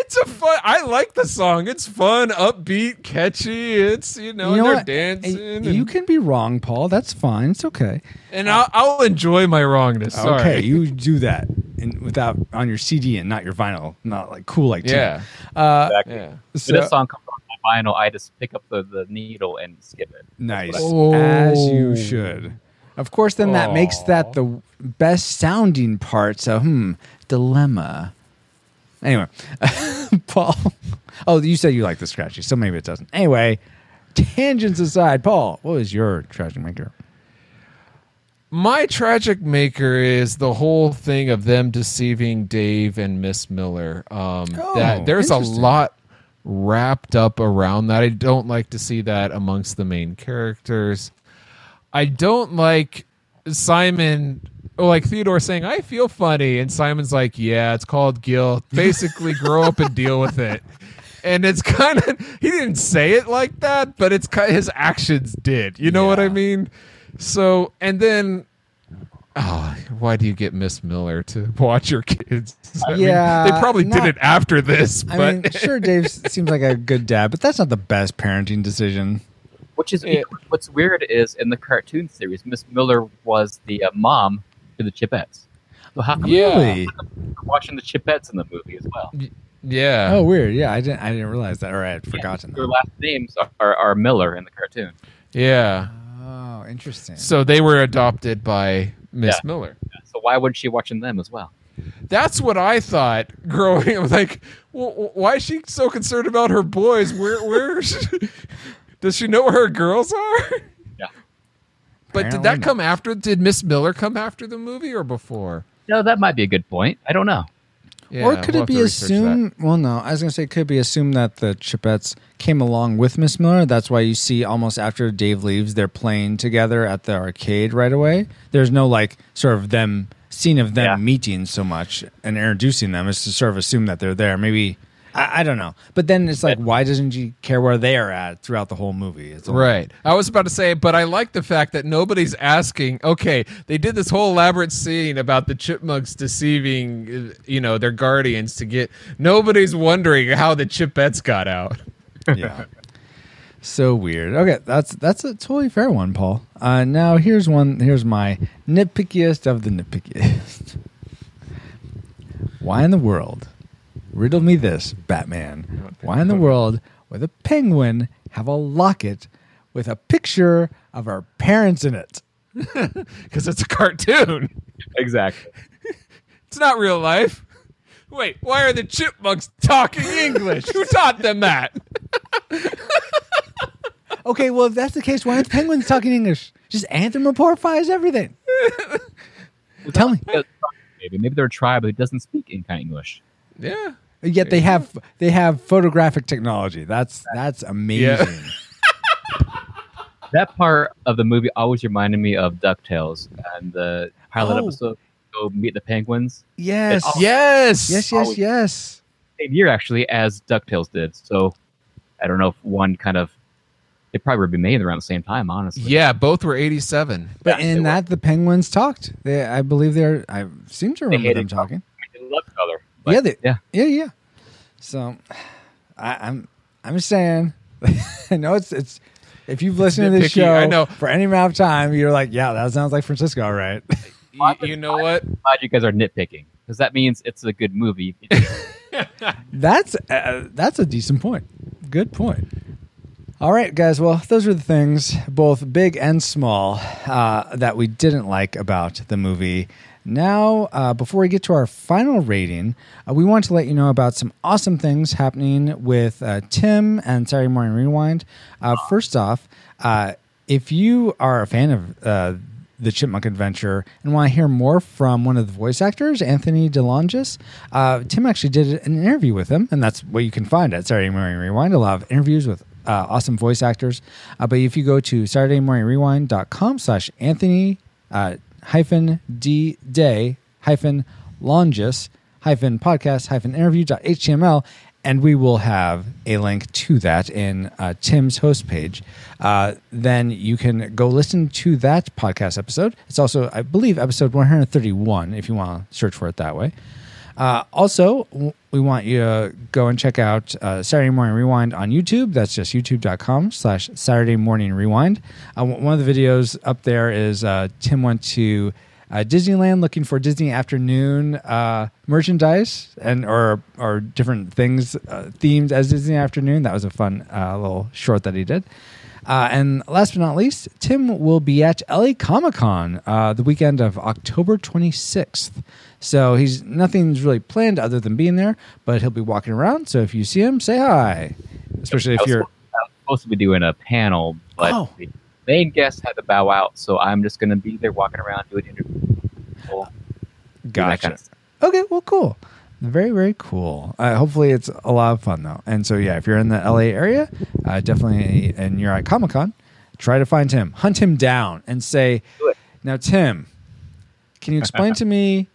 Speaker 3: It's a fun. I like the song. It's fun, upbeat, catchy. It's you know,
Speaker 1: you know
Speaker 3: and they're dancing.
Speaker 1: Hey,
Speaker 3: and,
Speaker 1: You can be wrong, Paul. That's fine. It's okay.
Speaker 3: and I'll, I'll enjoy my wrongness. Sorry.
Speaker 1: Okay, you do that and without on your CD and not your vinyl, not like cool like
Speaker 3: yeah,
Speaker 1: Uh,
Speaker 4: Exactly.
Speaker 3: yeah.
Speaker 1: so,
Speaker 4: this song comes on my vinyl, I just pick up the, the needle and skip it.
Speaker 1: nice
Speaker 3: Oh.
Speaker 1: as you should. Of course, then that makes that the best sounding part. So, hmm, dilemma. Anyway, Paul. Oh, you said you like the scratchy, so maybe it doesn't. Anyway, tangents aside, Paul, what was your tragic maker?
Speaker 3: My tragic maker is the whole thing of them deceiving Dave and Miss Miller. Um,
Speaker 1: Oh,
Speaker 3: that there's a lot wrapped up around that. I don't like to see that amongst the main characters. I don't like Simon, like Theodore saying, "I feel funny," and Simon's like, "Yeah, it's called guilt. Basically, grow up and deal with it." And it's kind of he didn't say it like that, but it's kind his actions did. You know what I mean? So, and then, oh, why do you get Miss Miller to watch your kids? I mean,
Speaker 1: Yeah,
Speaker 3: they probably
Speaker 1: not-
Speaker 3: did it after this,
Speaker 1: I
Speaker 3: but
Speaker 1: mean, sure, Dave seems like a good dad, but that's not the best parenting decision.
Speaker 4: Which is
Speaker 3: Yeah.
Speaker 4: what's weird is in the cartoon series, Miss Miller was the uh, mom to the Chipettes. So how come
Speaker 3: Yeah.
Speaker 1: Really?
Speaker 4: we're watching the Chipettes in the movie as well?
Speaker 3: yeah.
Speaker 1: Oh, weird. Yeah, I didn't. I didn't realize that. Or I had forgotten.
Speaker 4: Their last names are, are, are Miller in the cartoon.
Speaker 3: yeah.
Speaker 1: Oh, interesting.
Speaker 3: So they were adopted by Miss
Speaker 4: Yeah.
Speaker 3: Miller.
Speaker 4: So why wouldn't she watching them as well?
Speaker 3: That's what I thought growing up. Like, w- w- why is she so concerned about her boys? Where, where does she know where her girls are?
Speaker 4: Yeah.
Speaker 3: But did that
Speaker 1: not.
Speaker 3: come after? Did Miss Miller come after the movie or before?
Speaker 4: No, that might be a good point. I don't know.
Speaker 3: Yeah,
Speaker 1: or could
Speaker 3: we'll
Speaker 1: it be
Speaker 3: to research that.
Speaker 1: assumed? Well, no. I was going to say, it could be assumed that the Chipettes came along with Miss Miller? That's why you see almost after Dave leaves, they're playing together at the arcade right away. There's no like sort of them scene of them
Speaker 4: Yeah.
Speaker 1: meeting so much and introducing them. Is to sort of assume that they're there. Maybe I, I don't know. But then it's like, why doesn't she care where they are at throughout the whole movie? It's all-
Speaker 3: Right. I was about to say, but I like the fact that nobody's asking. Okay, they did this whole elaborate scene about the chipmunks deceiving, uh, you know, their guardians to get. Nobody's wondering how the chipettes got out.
Speaker 1: yeah. So weird. Okay, that's that's a totally fair one, Paul. Uh, now here's one. Here's my nitpickiest of the nitpickiest. Why in the world? Riddle me this, Batman. Why in the world would a penguin have a locket with a picture of our parents in it?
Speaker 3: Because it's a cartoon.
Speaker 4: Exactly.
Speaker 3: It's not real life. Wait, why are the chipmunks talking English? Who taught them that?
Speaker 1: Okay, well if that's the case, why aren't the penguins talking English? Just anthropomorphize everything. Tell me.
Speaker 4: Maybe maybe they're a tribe that doesn't speak any kind of English.
Speaker 3: Yeah.
Speaker 1: Yet they have they have photographic technology. That's that's amazing.
Speaker 4: That part of the movie always reminded me of Ducktales and the pilot
Speaker 1: Oh.
Speaker 4: episode. Go meet the penguins.
Speaker 1: Yes.
Speaker 4: It's-
Speaker 3: Yes.
Speaker 1: Yes, yes, yes.
Speaker 4: Same year actually as Ducktales did. So I don't know if one kind of it probably would be made around the same time. Honestly.
Speaker 3: Yeah, both were 87.
Speaker 1: But
Speaker 4: Yeah, they
Speaker 1: in
Speaker 4: were.
Speaker 1: that the penguins talked. They I believe they're I seem to remember
Speaker 4: hated
Speaker 1: them talking.
Speaker 4: They love each other. But,
Speaker 1: yeah, they,
Speaker 4: yeah.
Speaker 1: yeah, yeah. So I, I'm I'm saying I know it's it's if you've listened to this
Speaker 3: nitpicky,
Speaker 1: show
Speaker 3: I know.
Speaker 1: for any amount of time, you're like, yeah, that sounds like Francisco, right?
Speaker 3: You, you know what?
Speaker 4: glad you guys are nitpicking because that means it's a good movie.
Speaker 1: That's uh, that's a decent point. Good point. All right, guys. Well, those are the things, both big and small, uh, that we didn't like about the movie. Now, uh, before we get to our final rating, uh, we want to let you know about some awesome things happening with uh, Tim and Saturday Morning Rewind. Uh, first off, uh, if you are a fan of uh, the Chipmunk Adventure and want to hear more from one of the voice actors, Anthony DeLongis, uh, Tim actually did an interview with him, and that's what you can find at Saturday Morning Rewind. A lot of interviews with uh, awesome voice actors. Uh, but if you go to SaturdayMorningRewind.com slash Anthony hyphen D Day hyphen Longis hyphen podcast hyphen interview dot HTML, and we will have a link to that in uh, Tim's host page. Uh, then you can go listen to that podcast episode. It's also, I believe, episode 131 if you want to search for it that way. Uh, also, we want you to go and check out uh, Saturday Morning Rewind on YouTube. That's just youtube.com slash Saturday Morning Rewind. Uh, one of the videos up there is uh, Tim went to uh, Disneyland looking for Disney afternoon uh, merchandise and or or different things themed as Disney afternoon. That was a fun little short that he did. Uh, and last but not least, Tim will be at LA Comic Con uh, the weekend of October 26th. So he's nothing's really planned other than being there, but he'll be walking around. So if you see him, say hi. Especially if you're.
Speaker 4: supposed- I was supposed to be doing a panel, but
Speaker 1: Oh.
Speaker 4: the main guest had to bow out, so I'm just going to be there walking around doing interviews. That
Speaker 1: Gotcha.
Speaker 4: kind of.
Speaker 1: Okay, well, cool. Very, very cool. Uh, hopefully, it's a lot of fun though. And so, yeah, if you're in the LA area, uh, definitely, and you're at Comic Con, try to find him, hunt him down, and say,
Speaker 4: Do
Speaker 1: "Now, Tim, can you explain to me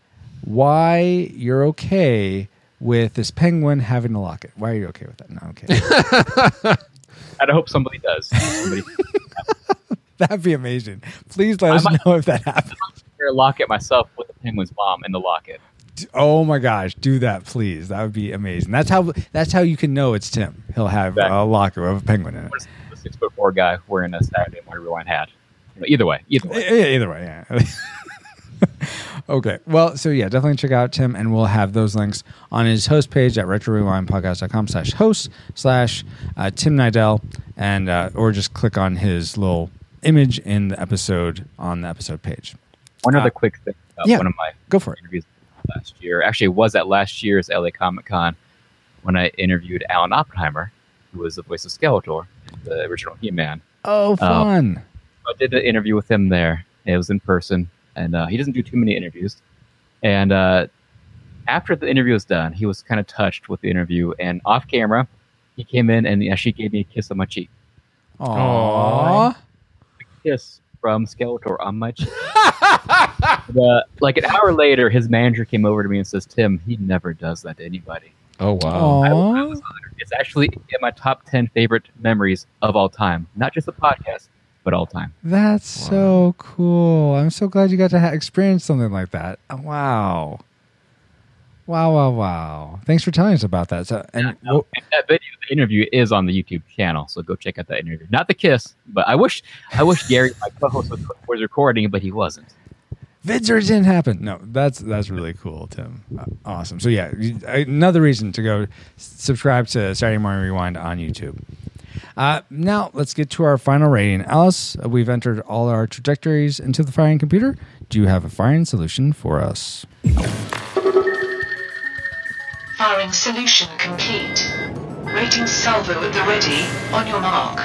Speaker 1: why you're okay with this penguin having a locket? Why are you okay with that?" No, okay,
Speaker 4: And I hope somebody does. Somebody
Speaker 1: that'd be amazing. Please let
Speaker 4: I
Speaker 1: us
Speaker 4: might-
Speaker 1: know if that happens.
Speaker 4: wear a locket myself with the penguin's mom in the locket.
Speaker 1: Oh my gosh, do that, please. That would be amazing. That's how. That's how you can know it's Tim. He'll have
Speaker 4: Exactly.
Speaker 1: a locker with a penguin in it.
Speaker 4: What is a six foot four guy wearing a Saturday Morning Rewind hat? Either way, either way.
Speaker 1: Either way, yeah. okay. Well, so yeah, definitely check out Tim, and we'll have those links on his host page at retro retrorewindpodcast.com slash host slash uh, Tim Nidell, and uh, or just click on his little image in the episode on the episode page.
Speaker 4: One
Speaker 1: Uh,
Speaker 4: other quick thing about
Speaker 1: yeah,
Speaker 4: one of my
Speaker 1: Go for it.
Speaker 4: interviews last year. Actually, it was at last year's LA Comic Con when I interviewed Alan Oppenheimer, who was the voice of Skeletor, the original He-Man.
Speaker 1: Oh, fun.
Speaker 4: I did an interview with him there. It was in person, and uh, he doesn't do too many interviews. And uh, after the interview was done, he was kind of touched with the interview, and off camera, he came in and actually gave me a kiss on my cheek.
Speaker 1: Aww.
Speaker 4: Kiss from Skeletor on my cheek. the, like an hour later, his manager came over to me and says, "Tim, he never does that to anybody."
Speaker 3: Oh wow.
Speaker 4: I, I was honored. It's actually in my top ten favorite memories of all time, not just the podcast, but all time.
Speaker 1: That's so cool. I'm so glad you got to ha- experience something like that. Wow. Wow, wow, wow. Thanks for telling us about that. So, and
Speaker 4: No, and that video, the interview is on the YouTube channel, so go check out that interview. Not the kiss, but I wish, I wish Gary, my co-host, was, was recording, but he wasn't.
Speaker 1: Vidsor didn't happen. No, that's that's really cool, Tim. Uh, awesome. So yeah, another reason to go subscribe to Saturday Morning Rewind on YouTube. Uh, now let's get to our final rating. Alice, uh, we've entered all our trajectories into the firing computer. Do you have a firing solution for us?
Speaker 2: Firing solution complete. Rating salvo at the ready. On your mark.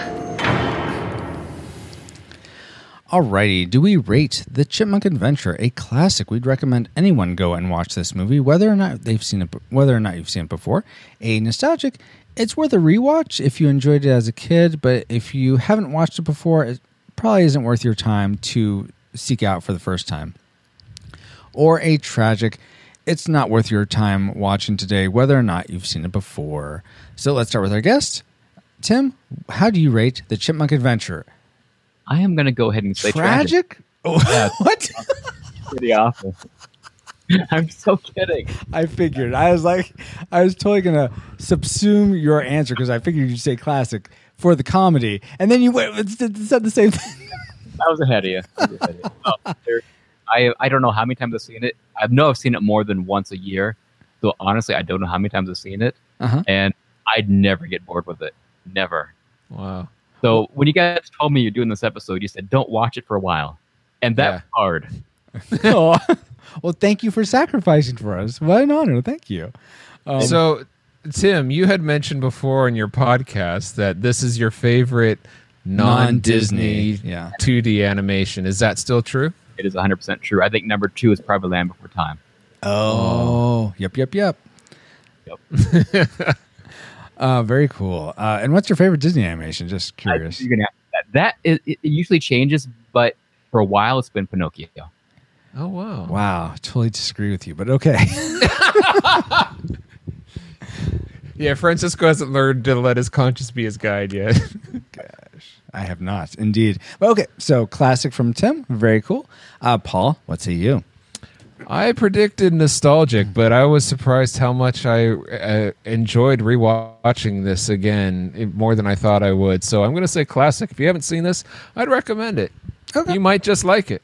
Speaker 1: Alrighty, do we rate The Chipmunk Adventure a classic? We'd recommend anyone go and watch this movie, whether or not they've seen it, whether or not you've seen it before. A nostalgic, it's worth a rewatch if you enjoyed it as a kid, but if you haven't watched it before, it probably isn't worth your time to seek out for the first time. Or a tragic, it's not worth your time watching today, whether or not you've seen it before. So let's start with our guest. Tim, how do you rate The Chipmunk Adventure?
Speaker 4: I am going to go ahead and say tragic.
Speaker 1: tragic? Oh, what?
Speaker 4: Pretty awful. I'm so kidding.
Speaker 1: I figured. I was like, I was totally gonna subsume your answer because I figured you'd say classic for the comedy, and then you went and said the same thing.
Speaker 4: I was ahead of you. Ahead of you. Oh, I, I don't know how many times I've seen it. I know I've seen it more than once a year. So honestly, I don't know how many times I've seen it,
Speaker 1: Uh-huh.
Speaker 4: and I'd never get bored with it. Never.
Speaker 3: Wow.
Speaker 4: So when you guys told me you're doing this episode, you said don't watch it for a while, and that's
Speaker 3: Yeah.
Speaker 4: hard.
Speaker 1: Oh, well, thank you for sacrificing for us. What an honor. Thank you. Um,
Speaker 3: so, Tim, you had mentioned before in your podcast that this is your favorite non-Disney,
Speaker 1: Non-Disney, yeah.
Speaker 3: 2D animation. Is that still true?
Speaker 4: It is 100 percent true. I think number two is probably Land Before Time.
Speaker 1: Oh, yep, yep, yep.
Speaker 4: Yep.
Speaker 1: Uh, very cool. Uh, and what's your favorite Disney animation? Just
Speaker 4: I,
Speaker 1: curious.
Speaker 4: you're gonna ask that. That is, it, it usually changes, but for a while it's been Pinocchio.
Speaker 3: Oh wow.
Speaker 1: Wow, totally disagree with you, but okay.
Speaker 3: Yeah, Francisco hasn't learned to let his conscience be his guide yet.
Speaker 1: Gosh, I have not, indeed. But okay, so classic from Tim. Very cool. Uh, Paul, what say you?
Speaker 3: I predicted nostalgic, but I was surprised how much I uh, enjoyed rewatching this again eh, more than I thought I would. So I'm going to say classic. If you haven't seen this, I'd recommend it.
Speaker 1: Okay.
Speaker 3: You might just like it.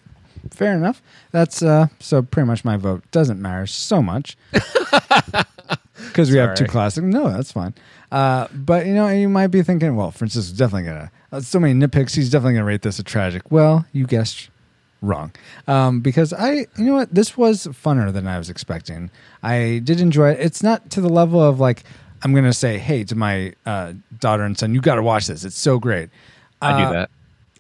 Speaker 1: Fair enough. That's uh, so pretty much my vote doesn't matter so much because we have two
Speaker 3: Sorry.
Speaker 1: classics. No, that's fine. Uh, but you know, you might be thinking, well, Francis is definitely gonna. Uh, so many nitpicks. He's definitely gonna rate this a tragic. Well, you guessed wrong. Um, because I, you know what, this was funner than I was expecting. I did enjoy it. It's not to the level of like I'm gonna say, hey, to my uh, daughter and son, you got to watch this. It's so great.
Speaker 4: I
Speaker 1: Uh,
Speaker 4: do that.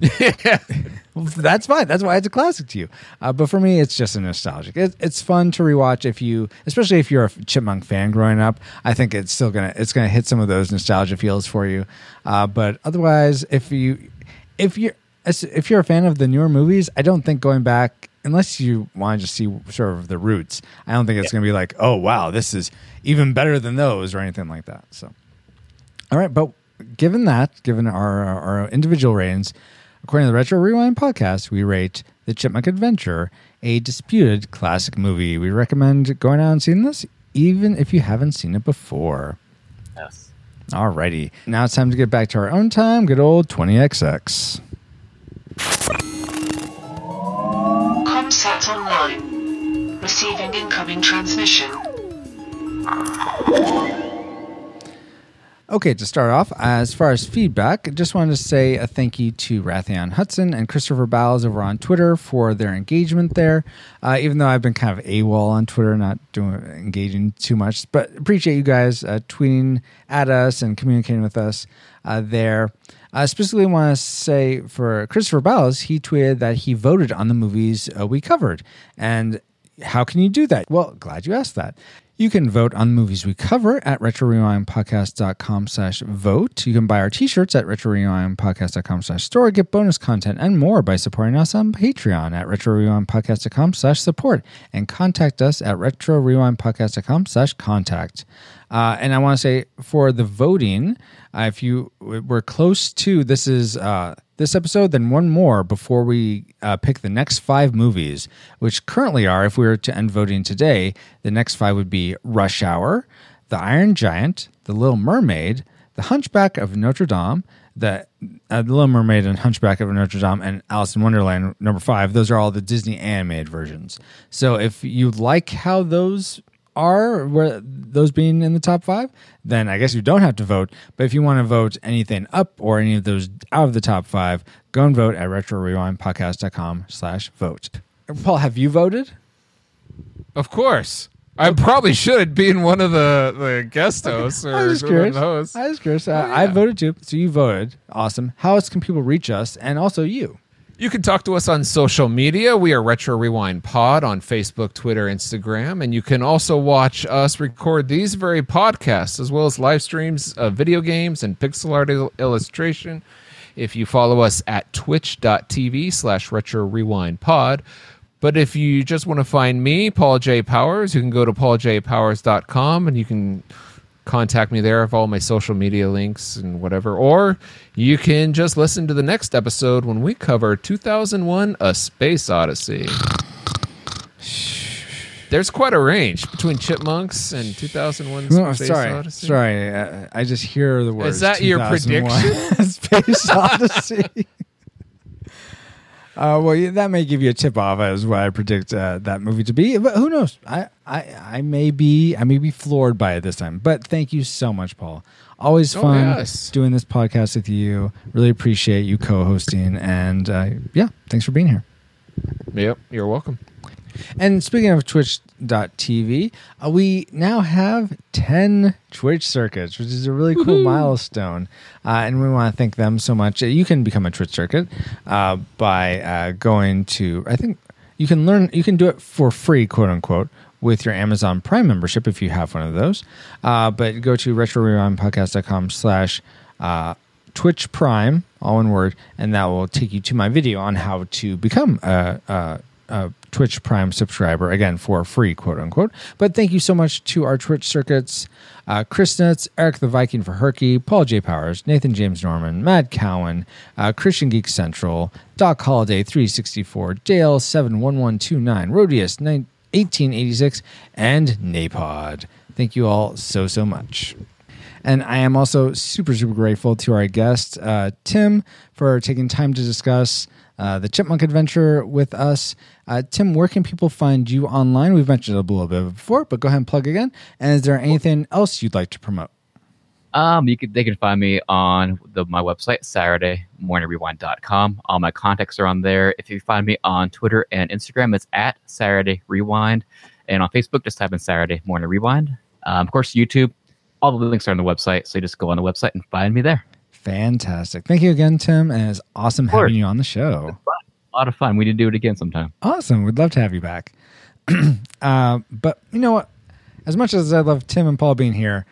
Speaker 1: Well, That's fine. That's why it's a classic to you. Uh, but for me, it's just a nostalgic. It, it's fun to rewatch if you, especially if you're a Chipmunk fan growing up. I think it's still gonna it's gonna hit some of those nostalgia feels for you. Uh, but otherwise, if you if you're if you're a fan of the newer movies, I don't think going back unless you want to just see sort of the roots. I don't think it's gonna be like, oh wow, this is even better than those or anything like that. So. All right, but given that, given our our individual ratings, according to the Retro Rewind podcast, we rate The Chipmunk Adventure a disputed classic movie. We recommend going out and seeing this, even if you haven't seen it before.
Speaker 4: Yes.
Speaker 1: Alrighty, now it's time to get back to our own time. Good old 20XX.
Speaker 2: Comsat online. Receiving incoming transmission.
Speaker 1: Okay, to start off, as far as feedback, just wanted to say a thank you to Rathian Hudson and Christopher Bowles over on Twitter for their engagement there. Uh, even though I've been kind of AWOL on Twitter, not doing engaging too much, but appreciate you guys uh, tweeting at us and communicating with us uh, there. I specifically want to say for Christopher Bowles, he tweeted that he voted on the movies uh, we covered. And how can you do that? Well, glad you asked that. You can vote on the movies we cover at retrorewindpodcast.com slash vote. You can buy our t-shirts at retrorewindpodcast.com slash store, get bonus content and more by supporting us on Patreon at retrorewindpodcast.com slash support and contact us at retrorewindpodcast.com slash contact. Uh, and I want to say for the voting, uh, if you we're close to this is uh, this episode, then one more before we uh, pick the next five movies, which currently are, if we were to end voting today, the next five would be Rush Hour, The Iron Giant, The Little Mermaid, The Hunchback of Notre Dame, the, uh, the Little Mermaid and Hunchback of Notre Dame, and Alice in Wonderland number five. Those are all the Disney animated versions. So if you like how those are where those being in the top five, then I guess you don't have to vote. But if you want to vote anything up or any of those out of the top five, go and vote at retrorewindpodcast.com slash vote. Paul, have you voted?
Speaker 3: Of course. I probably should being one of the, the guest hosts or
Speaker 1: I was curious.
Speaker 3: hosts.
Speaker 1: I was curious.
Speaker 3: Oh,
Speaker 1: I voted too. So you voted. Awesome. How else can people reach us and also you?
Speaker 3: You can talk to us on social media. We are Retro Rewind Pod on Facebook, Twitter, Instagram, and you can also watch us record these very podcasts as well as live streams of video games and pixel art il- illustration. If you follow us at twitch.tv slash retro rewind pod. But if you just want to find me, Paul J. Powers, you can go to pauljpowers.com and you can contact me there. I all my social media links and whatever. Or you can just listen to the next episode when we cover 2001 A Space Odyssey. There's quite a range between Chipmunks and 2001
Speaker 1: Oh,
Speaker 3: Space
Speaker 1: sorry.
Speaker 3: Odyssey.
Speaker 1: Sorry. Uh, I just hear the words.
Speaker 3: Is that your
Speaker 1: 2001 Space Odyssey. Uh, well, yeah, that may give you a tip off as what I predict uh, that movie to be. But who knows? I, I, I may be, I may be floored by it this time. But thank you so much, Paul. Always
Speaker 3: Oh,
Speaker 1: fun
Speaker 3: yes.
Speaker 1: doing this podcast with you. Really appreciate you co-hosting, and uh, yeah, thanks for being here.
Speaker 3: Yep, you're welcome.
Speaker 1: And speaking of Twitch.tv, uh, we now have 10 Twitch circuits, which is a really cool milestone. Uh, and we want to thank them so much. Uh, You can become a Twitch circuit uh, by uh, going to, I think you can learn, you can do it for free, quote unquote. With your Amazon Prime membership, if you have one of those, uh, but go to retrorewindpodcast.com slash uh, Twitch Prime, all one word, and that will take you to my video on how to become a, a, a Twitch Prime subscriber again for free, quote unquote. But thank you so much to our Twitch circuits: uh, Chris Nuts, Eric the Viking for Herky, Paul J Powers, Nathan James Norman, Mad Cowan, uh, Christian Geek Central, Doc Holiday three sixty four, JL seven one one two nine, Rodius nine. 1886 and Napod. Thank you all so, so much. And I am also super, super grateful to our guest, uh, Tim, for taking time to discuss uh, the Chipmunk Adventure with us. Uh, Tim, where can people find you online? We've mentioned it a little bit before, but go ahead and plug again. And is there anything else you'd like to promote?
Speaker 4: Um, you can they can find me on the my website, SaturdayMorningRewind.com. All my contacts are on there. If you find me on Twitter and Instagram, it's at Saturday Rewind. And on Facebook, just type in Saturday Morning Rewind. Um, of course, YouTube. All the links are on the website, so you just go on the website and find me there.
Speaker 1: Fantastic. Thank you again, Tim. And it's awesome having you on the show.
Speaker 4: A lot of fun. We need to do it again sometime.
Speaker 1: Awesome. We'd love to have you back. uh, but you know what? As much as I love Tim and Paul being here,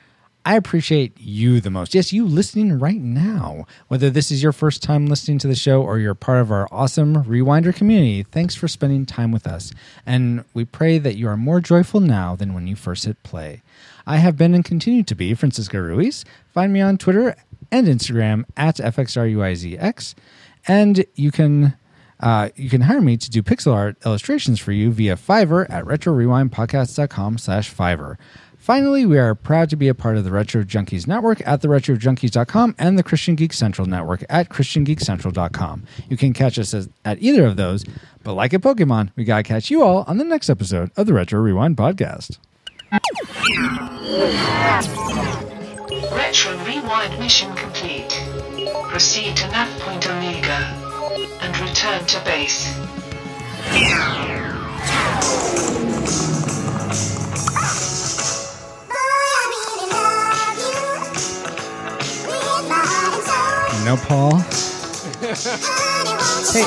Speaker 1: I appreciate you the most. Yes, you listening right now. Whether this is your first time listening to the show or you're part of our awesome Rewinder community, thanks for spending time with us. And we pray that you are more joyful now than when you first hit play. I have been and continue to be Francisco Ruiz. Find me on Twitter and Instagram at FXRUIZX. And you can uh, you can hire me to do pixel art illustrations for you via Fiverr at retrorewindpodcast.com slash Fiverr. Finally, we are proud to be a part of the Retro Junkies Network at theretrojunkies.com and the Christian Geek Central Network at christiangeekcentral.com. You can catch us at either of those, but like a Pokemon, we gotta catch you all on the next episode of the Retro Rewind Podcast.
Speaker 2: Retro Rewind mission complete. Proceed to nav point Omega and return to base.
Speaker 1: No, Paul. hey,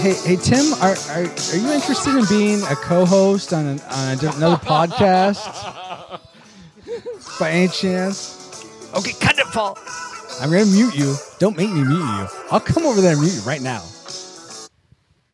Speaker 1: hey, hey, Tim, are, are, are you interested in being a co-host on, an, on a, another podcast? By any chance? Okay, cut it, Paul. I'm gonna mute you. Don't make me mute you. I'll come over there and mute you right now.